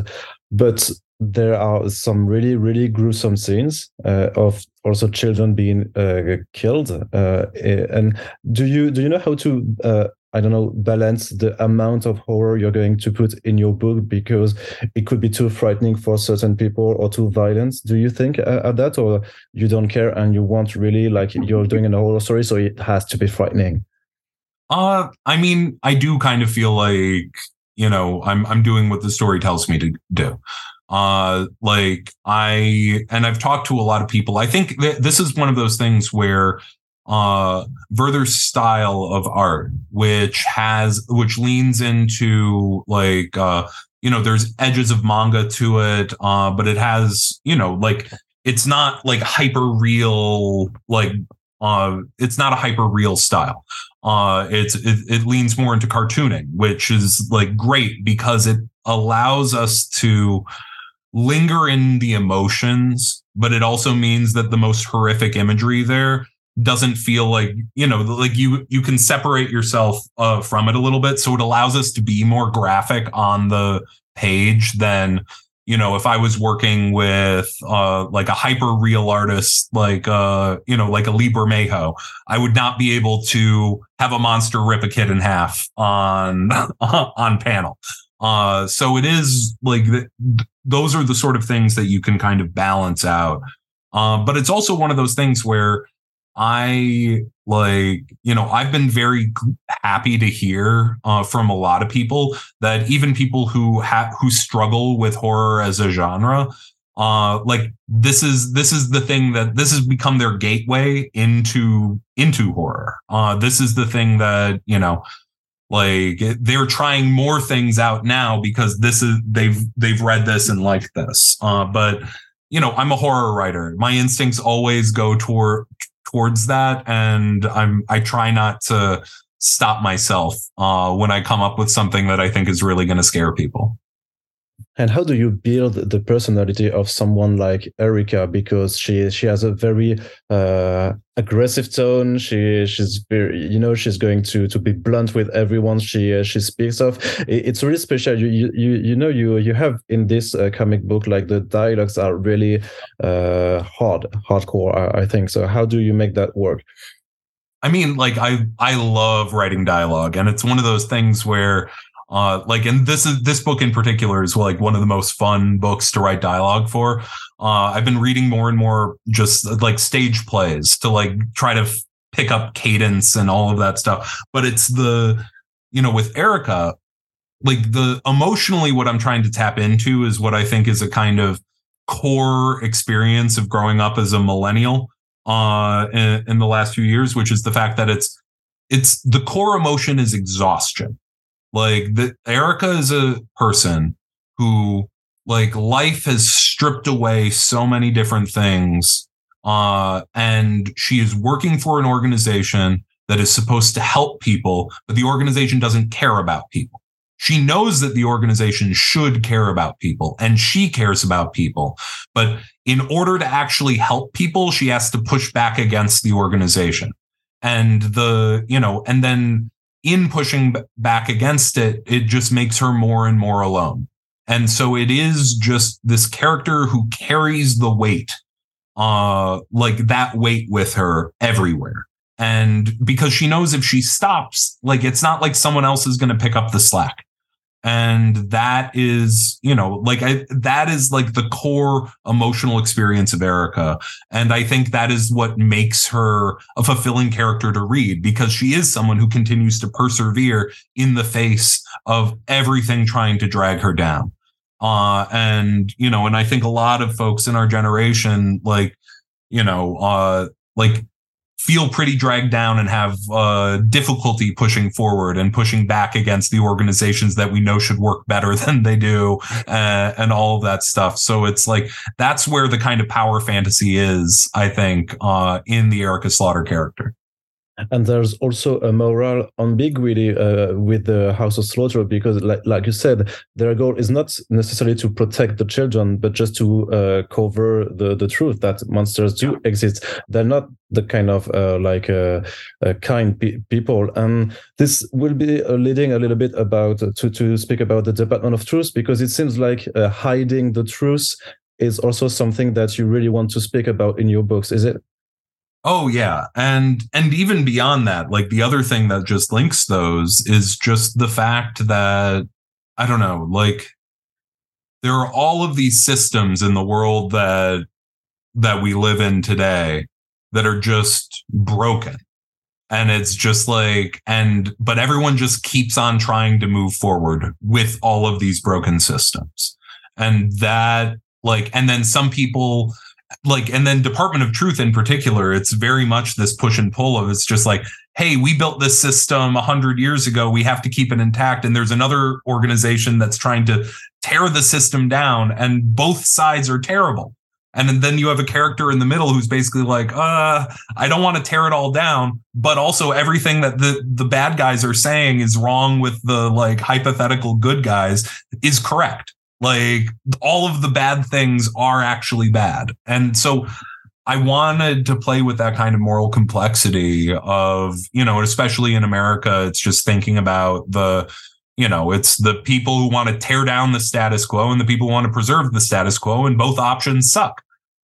Speaker 1: but there are some really really gruesome scenes uh, of also children being uh, killed uh, and do you do you know how to uh, i don't know balance the amount of horror you're going to put in your book because it could be too frightening for certain people or too violent do you think uh, at that or you don't care and you want really like you're doing a horror story so it has to be frightening?
Speaker 2: Uh i mean i do kind of feel like you know i'm i'm doing what the story tells me to do uh like i and i've talked to a lot of people. I think th- this is one of those things where uh Werther's style of art which has which leans into like uh you know there's edges of manga to it uh but it has you know like it's not like hyper real like uh it's not a hyper real style. Uh it's it, it leans more into cartooning which is like great because it allows us to linger in the emotions, but it also means that the most horrific imagery there doesn't feel like you know like you you can separate yourself uh, from it a little bit. So it allows us to be more graphic on the page than you know if i was working with uh like a hyper real artist like uh you know like a Lee Bermejo i would not be able to have a monster rip a kid in half on [LAUGHS] on panel Uh, so it is like th- those are the sort of things that you can kind of balance out. Uh, but it's also one of those things where I like, you know, I've been very happy to hear uh, from a lot of people that even people who have who struggle with horror as a genre, uh, like this is this is the thing that this has become their gateway into into horror. Uh, this is the thing that you know like they're trying more things out now because this is they've they've read this and liked this. Uh, but you know i'm a horror writer. My instincts always go toward towards that. And i'm i try not to stop myself uh, when i come up with something that i think is really going to scare people
Speaker 1: and how do you build the personality of someone like Erica? Because she she has a very uh, aggressive tone. She she's very you know she's going to to be blunt with everyone she uh, she speaks of. It's really special. You you you know you you have in this uh, comic book like the dialogues are really uh, hard hardcore. I, I think so. How do you make that work?
Speaker 2: I mean, like I I love writing dialogue, and it's one of those things where uh, like, and this is this book in particular is like one of the most fun books to write dialogue for. Uh, I've been reading more and more just like stage plays to like try to f- pick up cadence and all of that stuff. But it's the, you know, with Erica, like the emotionally, what I'm trying to tap into is what I think is a kind of core experience of growing up as a millennial uh, in, in the last few years, which is the fact that it's it's the core emotion is exhaustion like the Erica is a person who like life has stripped away so many different things. Uh, and she is working for an organization that is supposed to help people, but the organization doesn't care about people. She knows that the organization should care about people and she cares about people. But in order to actually help people, she has to push back against the organization. And the, you know, and then in pushing back against it, it just makes her more and more alone. And so it is just this character who carries the weight, uh, like that weight with her everywhere. And because she knows if she stops, like it's not like someone else is going to pick up the slack and that is you know like I, that is like the core emotional experience of erica. And i think that is what makes her a fulfilling character to read because she is someone who continues to persevere in the face of everything trying to drag her down. Uh and you know and i think a lot of folks in our generation like you know uh like feel pretty dragged down and have uh, difficulty pushing forward and pushing back against the organizations that we know should work better [LAUGHS] than they do uh, and all of that stuff. So it's like that's where the kind of power fantasy is, I think, uh, in the Erica Slaughter character.
Speaker 1: And there's also a moral ambiguity uh, with the House of Slaughter because, like, like, you said, their goal is not necessarily to protect the children, but just to uh, cover the, the truth that monsters do exist. They're not the kind of uh, like uh, uh, kind pe people. And this will be uh, leading a little bit about to to speak about the Department of Truth because it seems like hiding the truth is also something that you really want to speak about in your books. Is it?
Speaker 2: Oh yeah. And and even beyond that, like the other thing that just links those is just the fact that I don't know, like there are all of these systems in the world that that we live in today that are just broken. And it's just like and but everyone just keeps on trying to move forward with all of these broken systems. And that like and then some people like and then department of truth in particular it's very much this push and pull of it's just like hey we built this system 100 years ago we have to keep it intact. And there's another organization that's trying to tear the system down and both sides are terrible. And then you have a character in the middle who's basically like uh i don't want to tear it all down but also everything that the the bad guys are saying is wrong with the like hypothetical good guys is correct like all of the bad things are actually bad. And so I wanted to play with that kind of moral complexity of, you know, especially in America, it's just thinking about the, you know, it's the people who want to tear down the status quo and the people who want to preserve the status quo, and both options suck.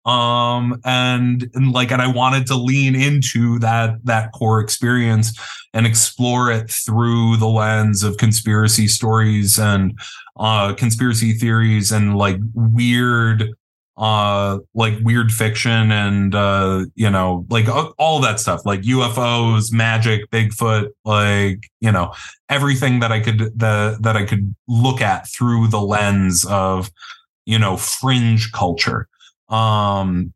Speaker 2: Um and, and like and i wanted to lean into that that core experience and explore it through the lens of conspiracy stories and uh conspiracy theories and like weird uh like weird fiction and uh you know like all that stuff like UFOs magic bigfoot like you know everything that I could the that I could look at through the lens of you know fringe culture um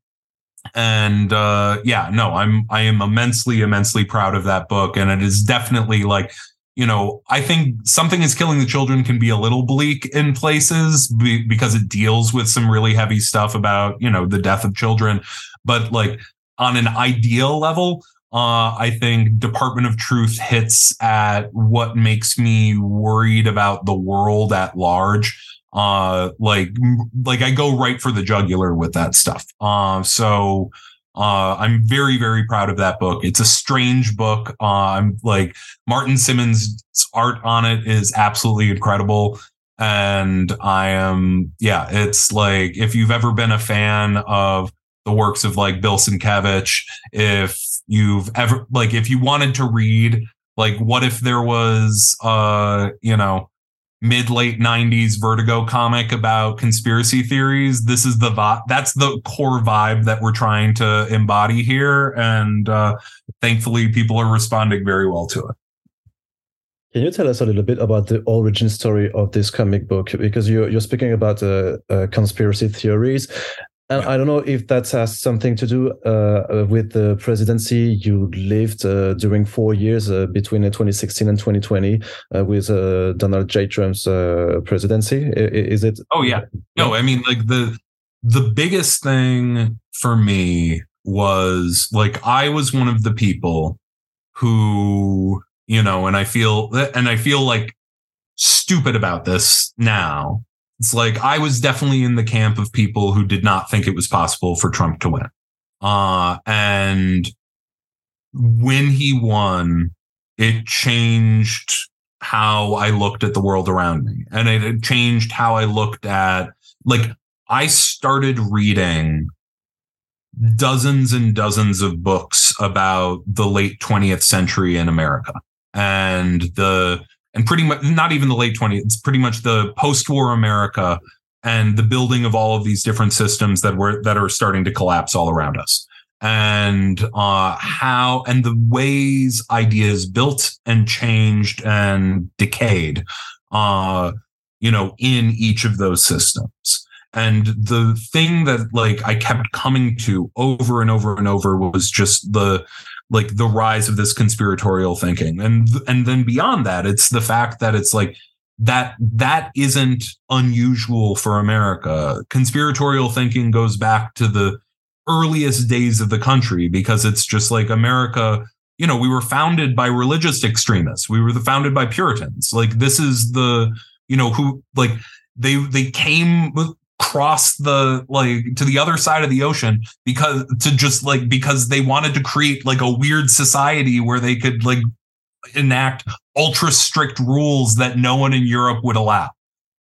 Speaker 2: and uh yeah no i'm i am immensely immensely proud of that book. And it is definitely like you know i think something is killing the children can be a little bleak in places be, because it deals with some really heavy stuff about you know the death of children. But like on an ideal level uh, I think Department of Truth hits at what makes me worried about the world at large uh like like i go right for the jugular with that stuff. Uh so uh i'm very very proud of that book. It's a strange book. Uh, i'm like martin simmonds art on it is absolutely incredible. And i am yeah it's like if you've ever been a fan of the works of like bill sienkiewicz if you've ever like if you wanted to read like what if there was uh you know mid late 90s vertigo comic about conspiracy theories this is the that's the core vibe that we're trying to embody here and uh, thankfully people are responding very well to it
Speaker 1: can you tell us a little bit about the origin story of this comic book? Because you're, you're speaking about uh, uh, conspiracy theories. And I don't know if that has something to do uh, with the presidency you lived uh, during four years uh, between 2016 and 2020 uh, with uh, Donald J. Trump's uh, presidency. Is it?
Speaker 2: Oh yeah. No, I mean like the the biggest thing for me was like I was one of the people who you know, and I feel and I feel like stupid about this now it's like I was definitely in the camp of people who did not think it was possible for Trump to win. Uh, and when he won, it changed how I looked at the world around me. And it changed how I looked at, like, I started reading dozens and dozens of books about the late 20th century in America and the and pretty much not even the late 20s it's pretty much the post-war america and the building of all of these different systems that were that are starting to collapse all around us. And uh, how and the ways ideas built and changed and decayed uh, you know in each of those systems. And the thing that like i kept coming to over and over and over was just the like the rise of this conspiratorial thinking. And and then beyond that it's the fact that it's like that that isn't unusual for america. Conspiratorial thinking goes back to the earliest days of the country because it's just like america you know we were founded by religious extremists. We were founded by puritans. Like this is the you know who like they they came cross the like to the other side of the ocean because to just like because they wanted to create like a weird society where they could like enact ultra strict rules that no one in Europe would allow.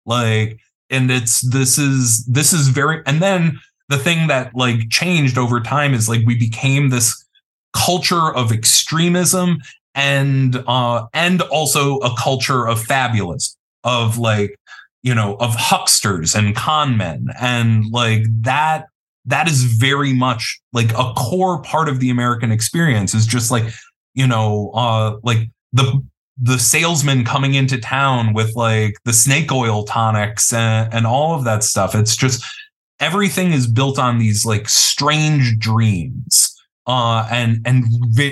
Speaker 2: Like and it's this is this is very and then the thing that like changed over time is like we became this culture of extremism and uh and also a culture of fabulous of like you know, of hucksters and con men. And like that, that is very much like a core part of the American experience is just like, you know, uh, like the, the salesman coming into town with like the snake oil tonics and, and all of that stuff. It's just everything is built on these like strange dreams uh, and and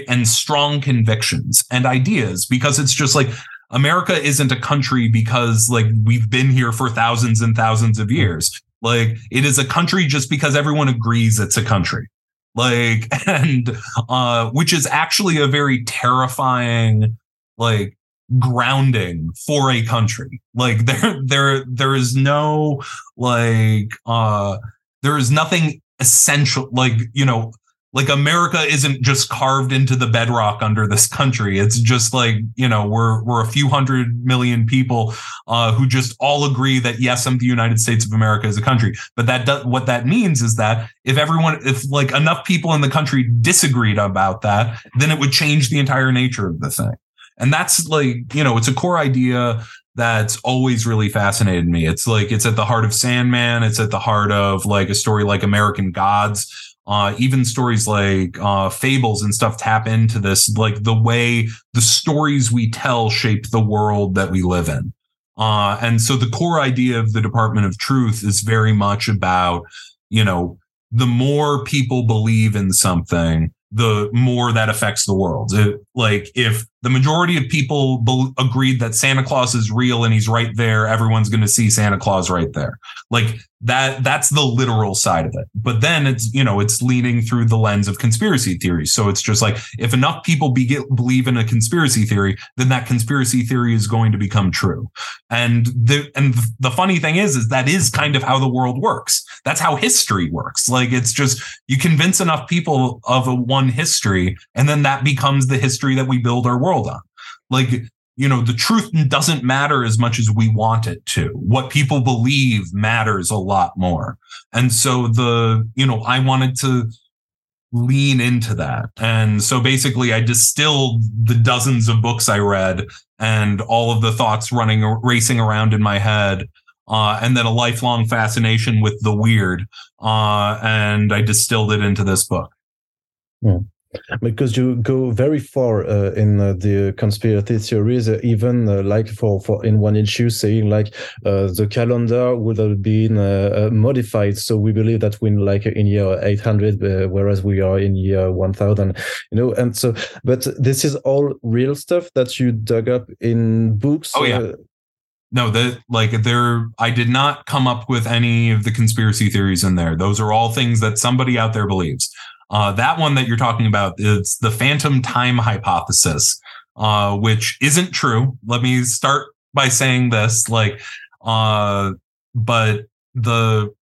Speaker 2: and strong convictions and ideas because it's just like America isn't a country because like we've been here for thousands and thousands of years. Like it is a country just because everyone agrees it's a country. Like [LAUGHS] and uh which is actually a very terrifying like grounding for a country. Like [LAUGHS] there there there is no like uh there is nothing essential like you know like America isn't just carved into the bedrock under this country. It's just like, you know, we're we're a few hundred million people uh, who just all agree that yes, I'm the United States of America as a country. But that does, what that means is that if everyone if like enough people in the country disagreed about that, then it would change the entire nature of the thing. And that's like, you know, it's a core idea that's always really fascinated me. It's like it's at the heart of Sandman, it's at the heart of like a story like American Gods uh, even stories like uh, fables and stuff tap into this, like the way the stories we tell shape the world that we live in. Uh, and so the core idea of the Department of Truth is very much about, you know, the more people believe in something, the more that affects the world. It, like if the majority of people be- agreed that Santa Claus is real and he's right there, everyone's going to see Santa Claus right there. Like that, that's the literal side of it. But then it's, you know, it's leaning through the lens of conspiracy theories. So it's just like if enough people be- believe in a conspiracy theory, then that conspiracy theory is going to become true. And the, and the funny thing is, is that is kind of how the world works. That's how history works. Like it's just, you convince enough people of a one history and then that becomes the history that we build our world on. Like, you know, the truth doesn't matter as much as we want it to. What people believe matters a lot more. And so the, you know, I wanted to lean into that. And so basically I distilled the dozens of books I read and all of the thoughts running racing around in my head uh, and then a lifelong fascination with the weird. Uh, and I distilled it into this book.
Speaker 1: Yeah because you go very far uh, in uh, the conspiracy theories uh, even uh, like for for in one issue saying like uh, the calendar would have been uh, modified. So we believe that we're like in year 800 whereas we are in year 1000 you know? And so but this is all real stuff that you dug up in books
Speaker 2: oh yeah. no that like there i did not come up with any of the conspiracy theories in there. Those are all things that somebody out there believes uh, that one that you're talking about is the phantom time hypothesis, uh, which isn't true. Let me start by saying this, like, uh, but the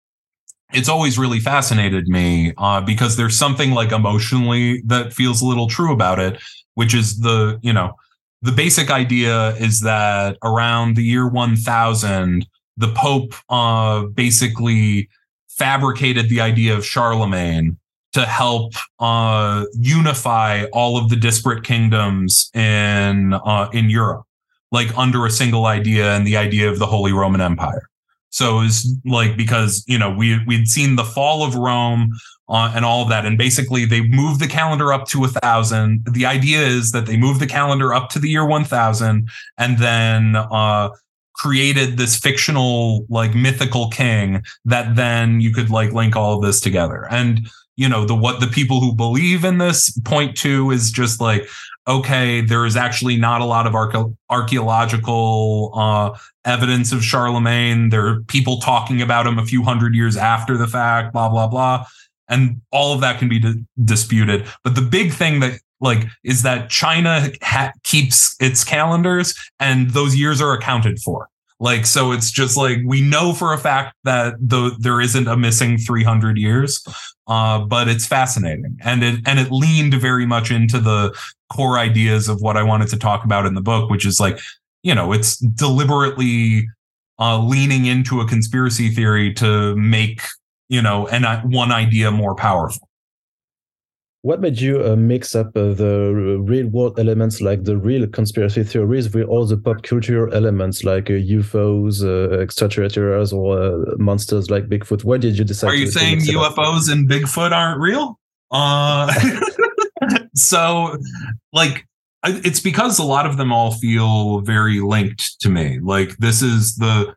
Speaker 2: it's always really fascinated me uh, because there's something like emotionally that feels a little true about it, which is the you know the basic idea is that around the year 1000 the pope uh, basically fabricated the idea of charlemagne to help uh, unify all of the disparate kingdoms in uh, in Europe, like under a single idea and the idea of the Holy Roman Empire. So it's like because you know we we'd seen the fall of Rome uh, and all of that, and basically they moved the calendar up to a thousand. The idea is that they moved the calendar up to the year one thousand, and then uh, created this fictional like mythical king that then you could like link all of this together and you know the what the people who believe in this point to is just like okay there is actually not a lot of archaeological uh, evidence of charlemagne. There are people talking about him a few hundred years after the fact blah blah blah. And all of that can be di- disputed. But the big thing that like is that china ha- keeps its calendars and those years are accounted for like, so it's just like we know for a fact that the, there isn't a missing 300 years, uh, but it's fascinating. And it, and it leaned very much into the core ideas of what I wanted to talk about in the book, which is like, you know, it's deliberately uh, leaning into a conspiracy theory to make, you know, an, one idea more powerful
Speaker 1: what made you uh, mix up uh, the real world elements like the real conspiracy theories with all the pop culture elements like uh, UFOs, uh, extraterrestrials, or uh, monsters like Bigfoot? Why did you decide?
Speaker 2: Are you saying UFOs and Bigfoot aren't real? Uh, [LAUGHS] so, like, it's because a lot of them all feel very linked to me. Like, this is the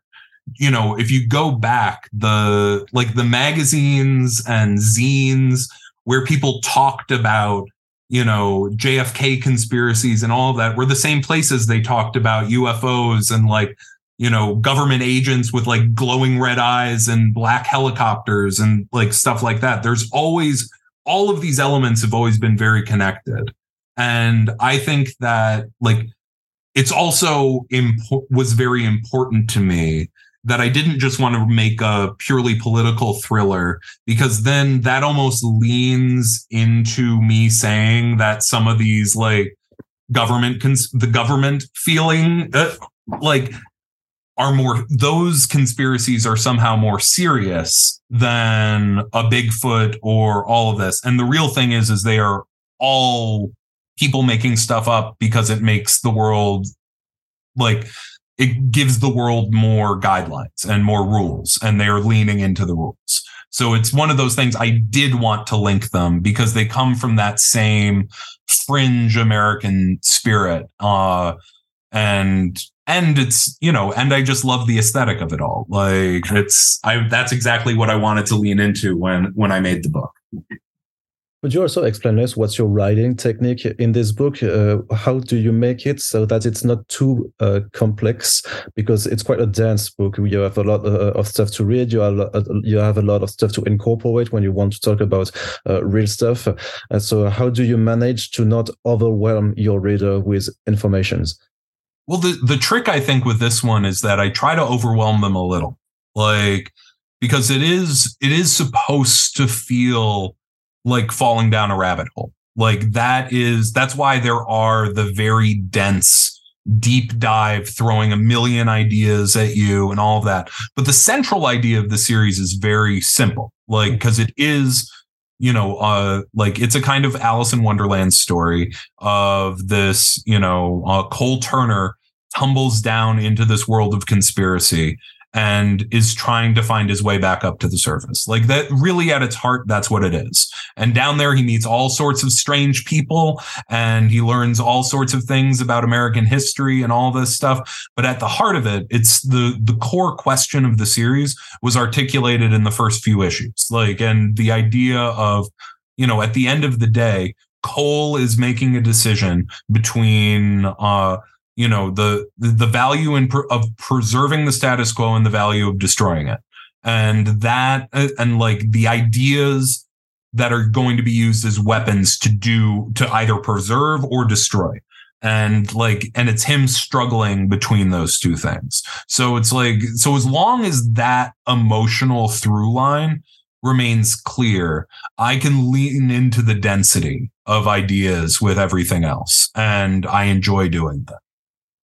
Speaker 2: you know, if you go back, the like the magazines and zines where people talked about you know JFK conspiracies and all that were the same places they talked about UFOs and like you know government agents with like glowing red eyes and black helicopters and like stuff like that. There's always all of these elements have always been very connected. And i think that like it's also impo- was very important to me that I didn't just want to make a purely political thriller because then that almost leans into me saying that some of these like government cons- the government feeling uh, like are more those conspiracies are somehow more serious than a bigfoot or all of this. And the real thing is is they are all people making stuff up because it makes the world like it gives the world more guidelines and more rules and they're leaning into the rules. So it's one of those things i did want to link them because they come from that same fringe american spirit uh and and it's you know and i just love the aesthetic of it all. Like it's i that's exactly what i wanted to lean into when when i made the book
Speaker 1: could you also explain us what's your writing technique in this book? Uh, how do you make it so that it's not too uh, complex? Because it's quite a dense book. You have a lot uh, of stuff to read. You have uh, you have a lot of stuff to incorporate when you want to talk about uh, real stuff. And so, how do you manage to not overwhelm your reader with informations?
Speaker 2: Well, the the trick I think with this one is that I try to overwhelm them a little, like because it is it is supposed to feel like falling down a rabbit hole. Like that is that's why there are the very dense deep dive throwing a million ideas at you and all of that. But the central idea of the series is very simple. Like because it is you know, uh, like it's a kind of Alice in Wonderland story of this, you know, uh, Cole Turner tumbles down into this world of conspiracy and is trying to find his way back up to the surface. Like that really at its heart, that's what it is. And down there, he meets all sorts of strange people and he learns all sorts of things about American history and all this stuff. But at the heart of it, it's the, the core question of the series was articulated in the first few issues. Like, and the idea of, you know, at the end of the day, Cole is making a decision between, uh, you know the the value in of preserving the status quo and the value of destroying it. And that uh, and like the ideas that are going to be used as weapons to do to either preserve or destroy. And like and it's him struggling between those two things. So it's like so as long as that emotional through line remains clear i can lean into the density of ideas with everything else. And i enjoy doing that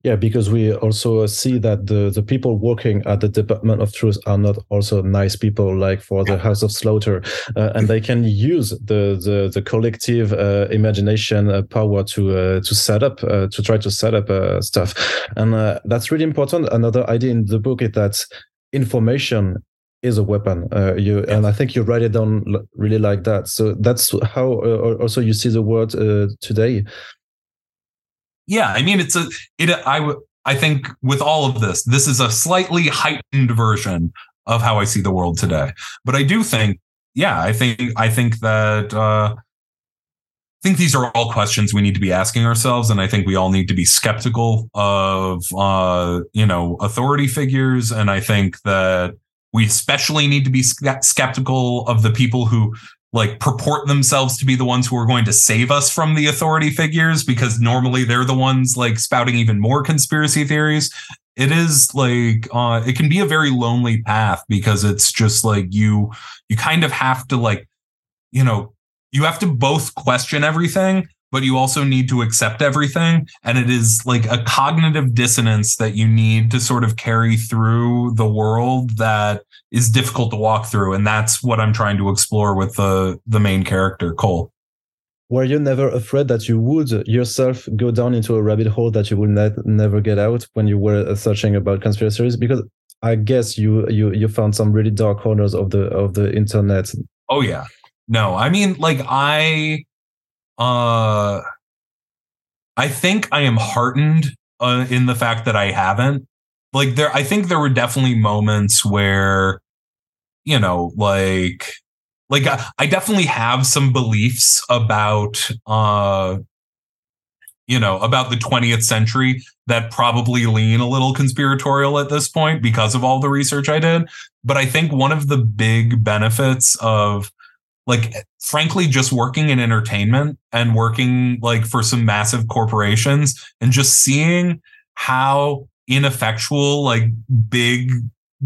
Speaker 1: yeah, because we also see that the, the people working at the Department of Truth are not also nice people, like for the House of Slaughter, uh, and they can use the the, the collective uh, imagination uh, power to uh, to set up uh, to try to set up uh, stuff, and that's really important. Another idea in the book is that information is a weapon. you and I think you write it down really like that. So that's how also you see the world today
Speaker 2: yeah, I mean, it's a it. I I think with all of this, this is a slightly heightened version of how I see the world today. But I do think, yeah, I think I think that uh, I think these are all questions we need to be asking ourselves, and I think we all need to be skeptical of uh, you know authority figures, and I think that we especially need to be skeptical of the people who like purport themselves to be the ones who are going to save us from the authority figures because normally they're the ones like spouting even more conspiracy theories. It is like uh it can be a very lonely path because it's just like you you kind of have to like you know you have to both question everything but you also need to accept everything. And it is like a cognitive dissonance that you need to sort of carry through the world that is difficult to walk through. And that's what I'm trying to explore with the, the main character, Cole.
Speaker 1: Were you never afraid that you would yourself go down into a rabbit hole that you will ne never get out when you were uh, searching about conspiracy theories? Because I guess you you you found some really dark corners of the of the internet.
Speaker 2: Oh yeah. No, I mean like I uh, I think I am heartened uh, in the fact that I haven't. Like there, I think there were definitely moments where, you know, like, like I, I definitely have some beliefs about, uh, you know, about the 20th century that probably lean a little conspiratorial at this point because of all the research I did. But I think one of the big benefits of like frankly just working in entertainment and working like for some massive corporations and just seeing how ineffectual like big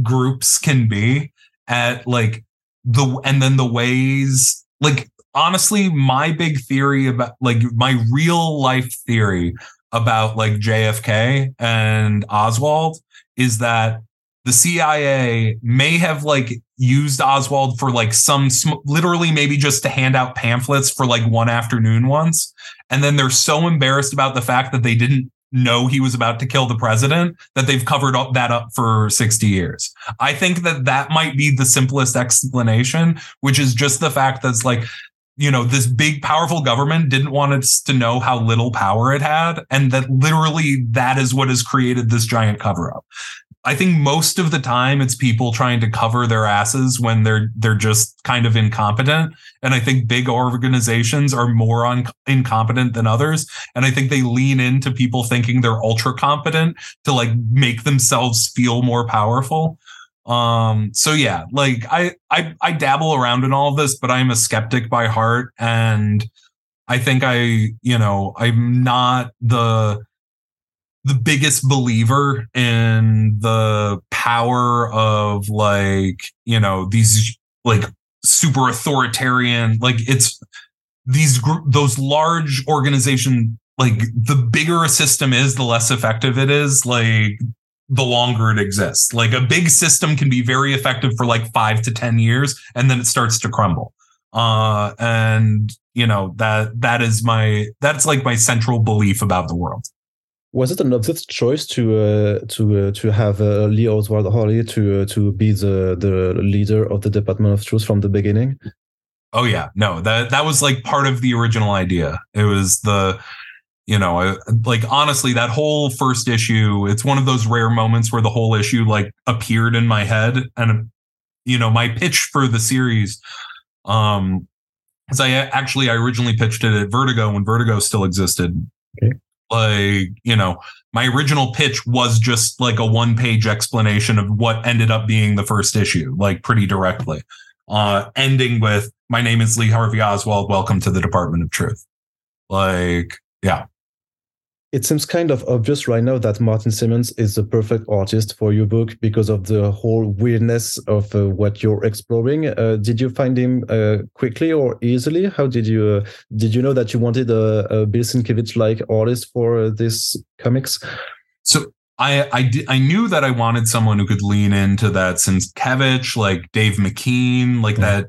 Speaker 2: groups can be at like the and then the ways like honestly my big theory about like my real life theory about like JFK and Oswald is that the CIA may have like used Oswald for like some sm- literally maybe just to hand out pamphlets for like one afternoon once and then they're so embarrassed about the fact that they didn't know he was about to kill the president that they've covered up that up for 60 years. I think that that might be the simplest explanation, which is just the fact that's like, you know, this big powerful government didn't want us to know how little power it had. And that literally that is what has created this giant cover up. I think most of the time it's people trying to cover their asses when they're they're just kind of incompetent. And I think big organizations are more un- incompetent than others. And I think they lean into people thinking they're ultra competent to like make themselves feel more powerful. Um, so yeah, like I I I dabble around in all of this, but I'm a skeptic by heart. And I think I, you know, I'm not the the biggest believer in the power of like you know these like super authoritarian like it's these gr- those large organization like the bigger a system is the less effective it is like the longer it exists. Like a big system can be very effective for like 5 to 10 years and then it starts to crumble. Uh and you know that that is my that's like my central belief about the world
Speaker 1: was it an obvious choice to uh, to uh, to have uh, Lee Oswald Hawley to uh, to be the the leader of the Department of Truth from the beginning?
Speaker 2: Oh yeah, no that that was like part of the original idea. It was the you know like honestly that whole first issue. It's one of those rare moments where the whole issue like appeared in my head, and you know my pitch for the series. Um, because I actually I originally pitched it at Vertigo when Vertigo still existed. Okay like you know my original pitch was just like a one page explanation of what ended up being the first issue like pretty directly. Uh ending with my name is lee harvey oswald. Welcome to the department of truth. Like yeah
Speaker 1: it seems kind of obvious right now that Martin Simmonds is the perfect artist for your book because of the whole weirdness of uh, what you're exploring. Uh, did you find him uh, quickly or easily? How did you uh, did you know that you wanted a, a Bill Sienkiewicz like artist for uh, this comics?
Speaker 2: So I I, did, I knew that I wanted someone who could lean into that Sienkiewicz, like Dave McKean, like mm -hmm. that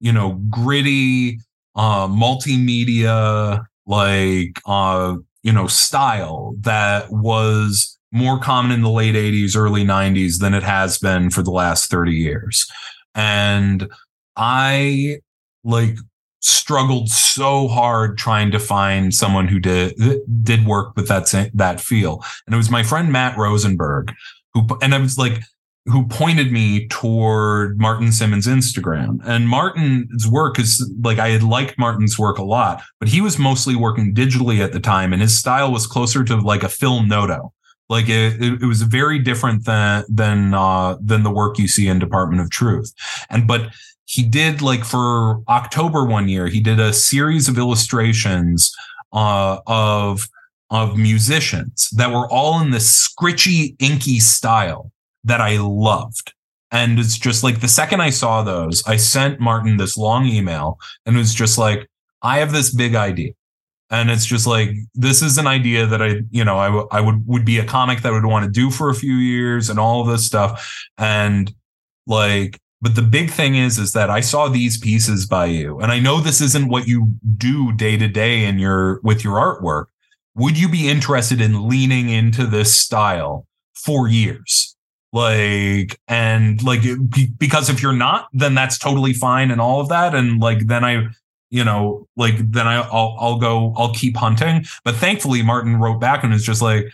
Speaker 2: you know gritty uh multimedia like uh you know, style that was more common in the late 80s, early 90s than it has been for the last 30 years. And I like struggled so hard trying to find someone who did did work with that that feel. And it was my friend Matt Rosenberg who and I was like who pointed me toward Martin Simmonds' Instagram. And Martin's work is like I had liked Martin's work a lot, but he was mostly working digitally at the time, and his style was closer to like a film noto. Like it, it, was very different than than uh, than the work you see in Department of Truth. And but he did like for October one year, he did a series of illustrations uh, of of musicians that were all in this scritchy, inky style that I loved. And it's just like the second I saw those, I sent Martin this long email and it was just like, I have this big idea. And it's just like, this is an idea that I, you know, I, w- I would, would be a comic that I would want to do for a few years and all this stuff. And like, but the big thing is, is that I saw these pieces by you and I know this isn't what you do day to day in your, with your artwork. Would you be interested in leaning into this style for years? Like and like because if you're not then that's totally fine and all of that. And like then i you know like then I, will I'll go I'll keep hunting. But thankfully Martin wrote back and was just like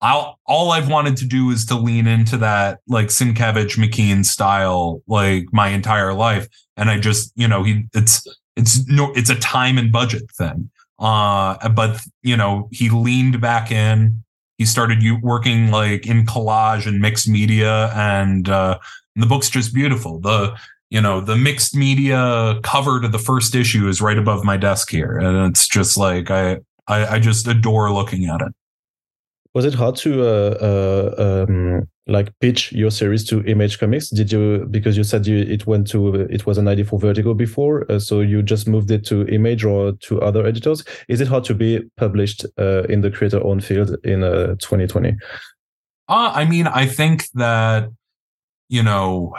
Speaker 2: I'll all I've wanted to do is to lean into that like Sienkiewicz McKean style like my entire life. And I just you know he it's it's no it's a time and budget thing. Uh but you know he leaned back in he started working like in collage and mixed media and, uh, the book's just beautiful. The you know the mixed media cover to the first issue is right above my desk here and it's just like i i, I just adore looking at it
Speaker 1: was it hard to uh, uh, um, like pitch your series to Image Comics? Did you because you said you it went to it was an idea for Vertigo before, uh, so you just moved it to Image or to other editors? Is it hard to be published uh, in the creator-owned field in uh, 2020?
Speaker 2: Uh, I mean, I think that you know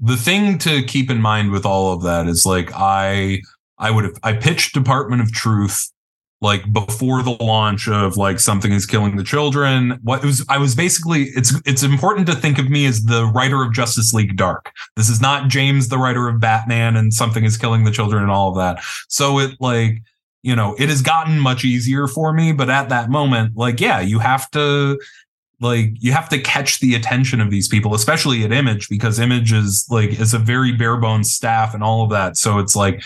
Speaker 2: the thing to keep in mind with all of that is like I I would have I pitched Department of Truth like before the launch of like something is killing the children what it was i was basically it's it's important to think of me as the writer of justice league dark. This is not james the writer of batman and something is killing the children and all of that. So it like you know it has gotten much easier for me but at that moment like yeah you have to like you have to catch the attention of these people especially at image because image is like is a very bare bones staff and all of that. So it's like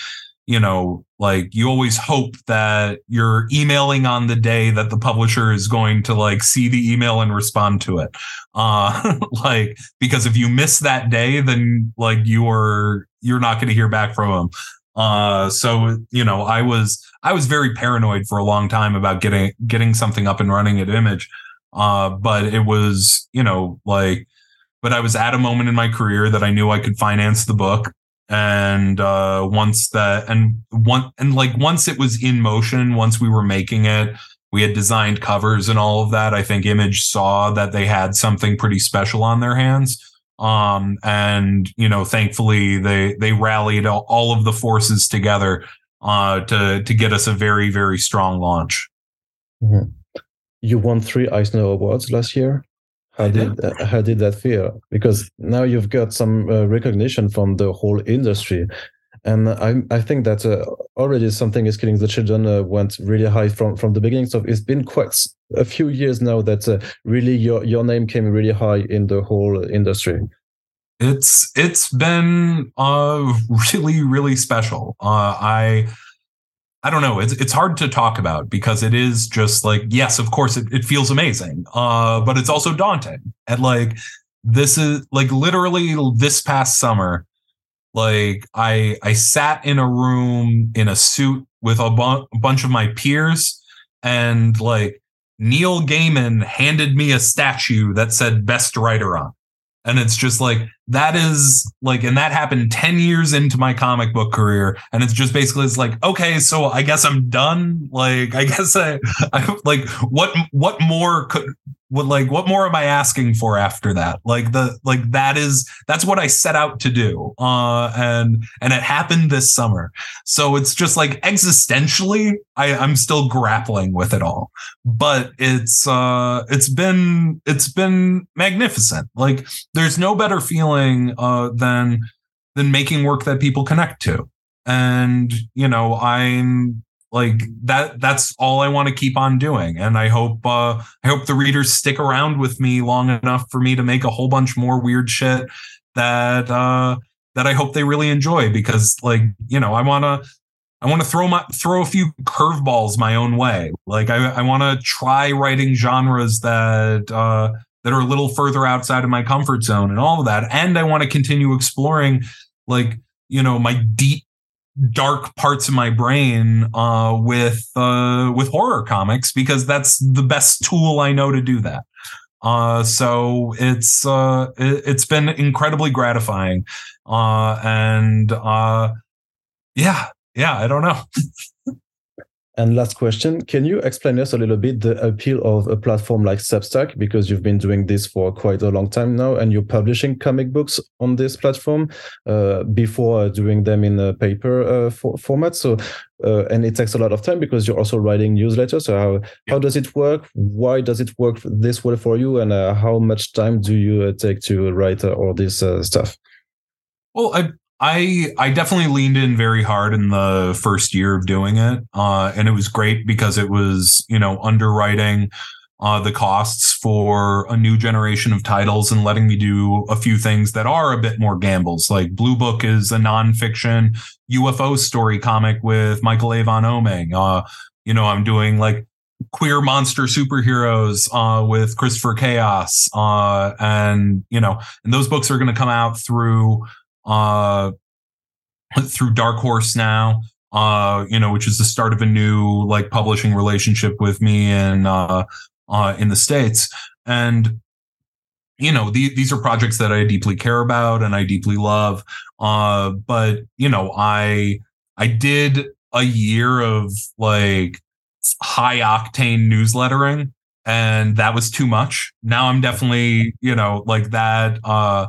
Speaker 2: you know, like you always hope that you're emailing on the day that the publisher is going to like see the email and respond to it. Uh [LAUGHS] like because if you miss that day, then like you're you're not going to hear back from them. Uh so you know, I was I was very paranoid for a long time about getting getting something up and running at Image. Uh but it was, you know, like but I was at a moment in my career that I knew I could finance the book and uh, once that and one and like once it was in motion once we were making it we had designed covers and all of that i think image saw that they had something pretty special on their hands. Um, and you know thankfully they they rallied all of the forces together uh, to to get us a very very strong launch.
Speaker 1: Mm-hmm. you won three eisner awards last year how did uh, how did that feel? Because now you've got some uh, recognition from the whole industry, and I I think that uh, already something is killing the children uh, went really high from from the beginning. So it's been quite a few years now that uh, really your your name came really high in the whole industry.
Speaker 2: It's it's been uh, [LAUGHS] really really special. I I don't know. It's it's hard to talk about because it is just like yes, of course it, it feels amazing, uh, but it's also daunting. And like this is like literally this past summer, like I I sat in a room in a suit with a, bu- a bunch of my peers, and like Neil Gaiman handed me a statue that said "Best Writer" on, and it's just like that is like and that happened 10 years into my comic book career. And it's just basically it's like okay so i guess i'm done. Like i [LAUGHS] guess i, I like what what more could what like what more am i asking for after that? Like the like that is that's what i set out to do uh and and it happened this summer. So it's just like existentially i i'm still grappling with it all. But it's uh it's been it's been magnificent. Like there's no better feeling uh than than making work that people connect to. And you know i'm like that that's all i want to keep on doing and i hope uh i hope the readers stick around with me long enough for me to make a whole bunch more weird shit that uh that i hope they really enjoy because like you know i want to i want to throw my throw a few curveballs my own way. Like i i want to try writing genres that uh that are a little further outside of my comfort zone and all of that and i want to continue exploring like you know my deep dark parts of my brain uh, with uh, with horror comics because that's the best tool I know to do that. Uh, so it's uh, it, has been incredibly gratifying, uh, and uh, yeah, yeah, I don't know. [LAUGHS]
Speaker 1: And last question, can you explain us a little bit the appeal of a platform like Substack? Because you've been doing this for quite a long time now, and you're publishing comic books on this platform uh, before doing them in a paper uh, for, format. So, uh, and it takes a lot of time because you're also writing newsletters. So, how, how does it work? Why does it work this way for you? And uh, how much time do you uh, take to write uh, all this stuff?
Speaker 2: Well, I I I definitely leaned in very hard in the first year of doing it, uh, and it was great because it was you know underwriting uh, the costs for a new generation of titles and letting me do a few things that are a bit more gambles. Like Blue Book is a nonfiction UFO story comic with Michael Avon Oeming. Uh, you know, I'm doing like queer monster superheroes uh, with Christopher Chaos, uh, and you know, and those books are going to come out through uh, through Dark Horse now, uh, you know, which is the start of a new like publishing relationship with me and uh, uh, in the states. And you know, the, these are projects that I deeply care about and I deeply love. Uh, but you know, I I did a year of like high octane newslettering and that was too much. Now I'm definitely, you know, like that uh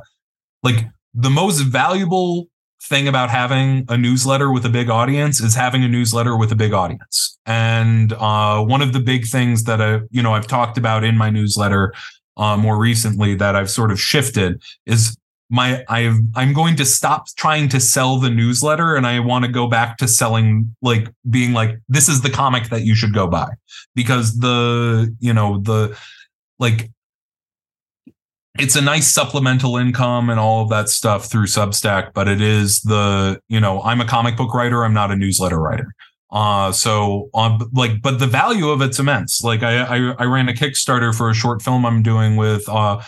Speaker 2: like the most valuable thing about having a newsletter with a big audience is having a newsletter with a big audience. And uh, one of the big things that I, you know, I've talked about in my newsletter uh, more recently that I've sort of shifted is my I've I'm going to stop trying to sell the newsletter and I want to go back to selling like being like this is the comic that you should go buy because the you know the like it's a nice supplemental income and all of that stuff through Substack, but it is the, you know, I'm a comic book writer, I'm not a newsletter writer. Uh, so um, like, but the value of it's immense. Like I, I, I ran a Kickstarter for a short film I'm doing with, uh,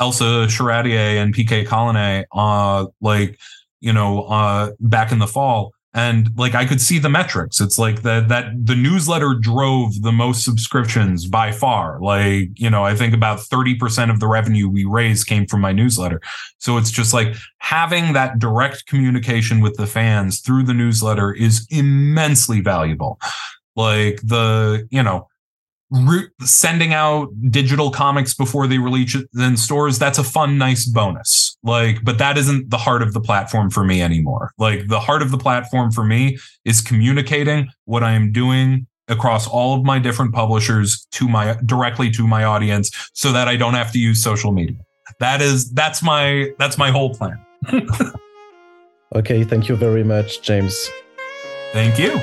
Speaker 2: Elsa Charretier and PK Colinet, uh, like, you know, uh, back in the fall and like I could see the metrics. It's like that that the newsletter drove the most subscriptions by far. Like, you know, I think about 30% of the revenue we raised came from my newsletter. So it's just like having that direct communication with the fans through the newsletter is immensely valuable. Like the, you know, re- sending out digital comics before they release it in stores that's a fun nice bonus like but that isn't the heart of the platform for me anymore. Like the heart of the platform for me is communicating what i am doing across all of my different publishers to my directly to my audience so that i don't have to use social media. That is that's my that's my whole plan. [LAUGHS]
Speaker 1: Okay thank you very much james.
Speaker 2: Thank you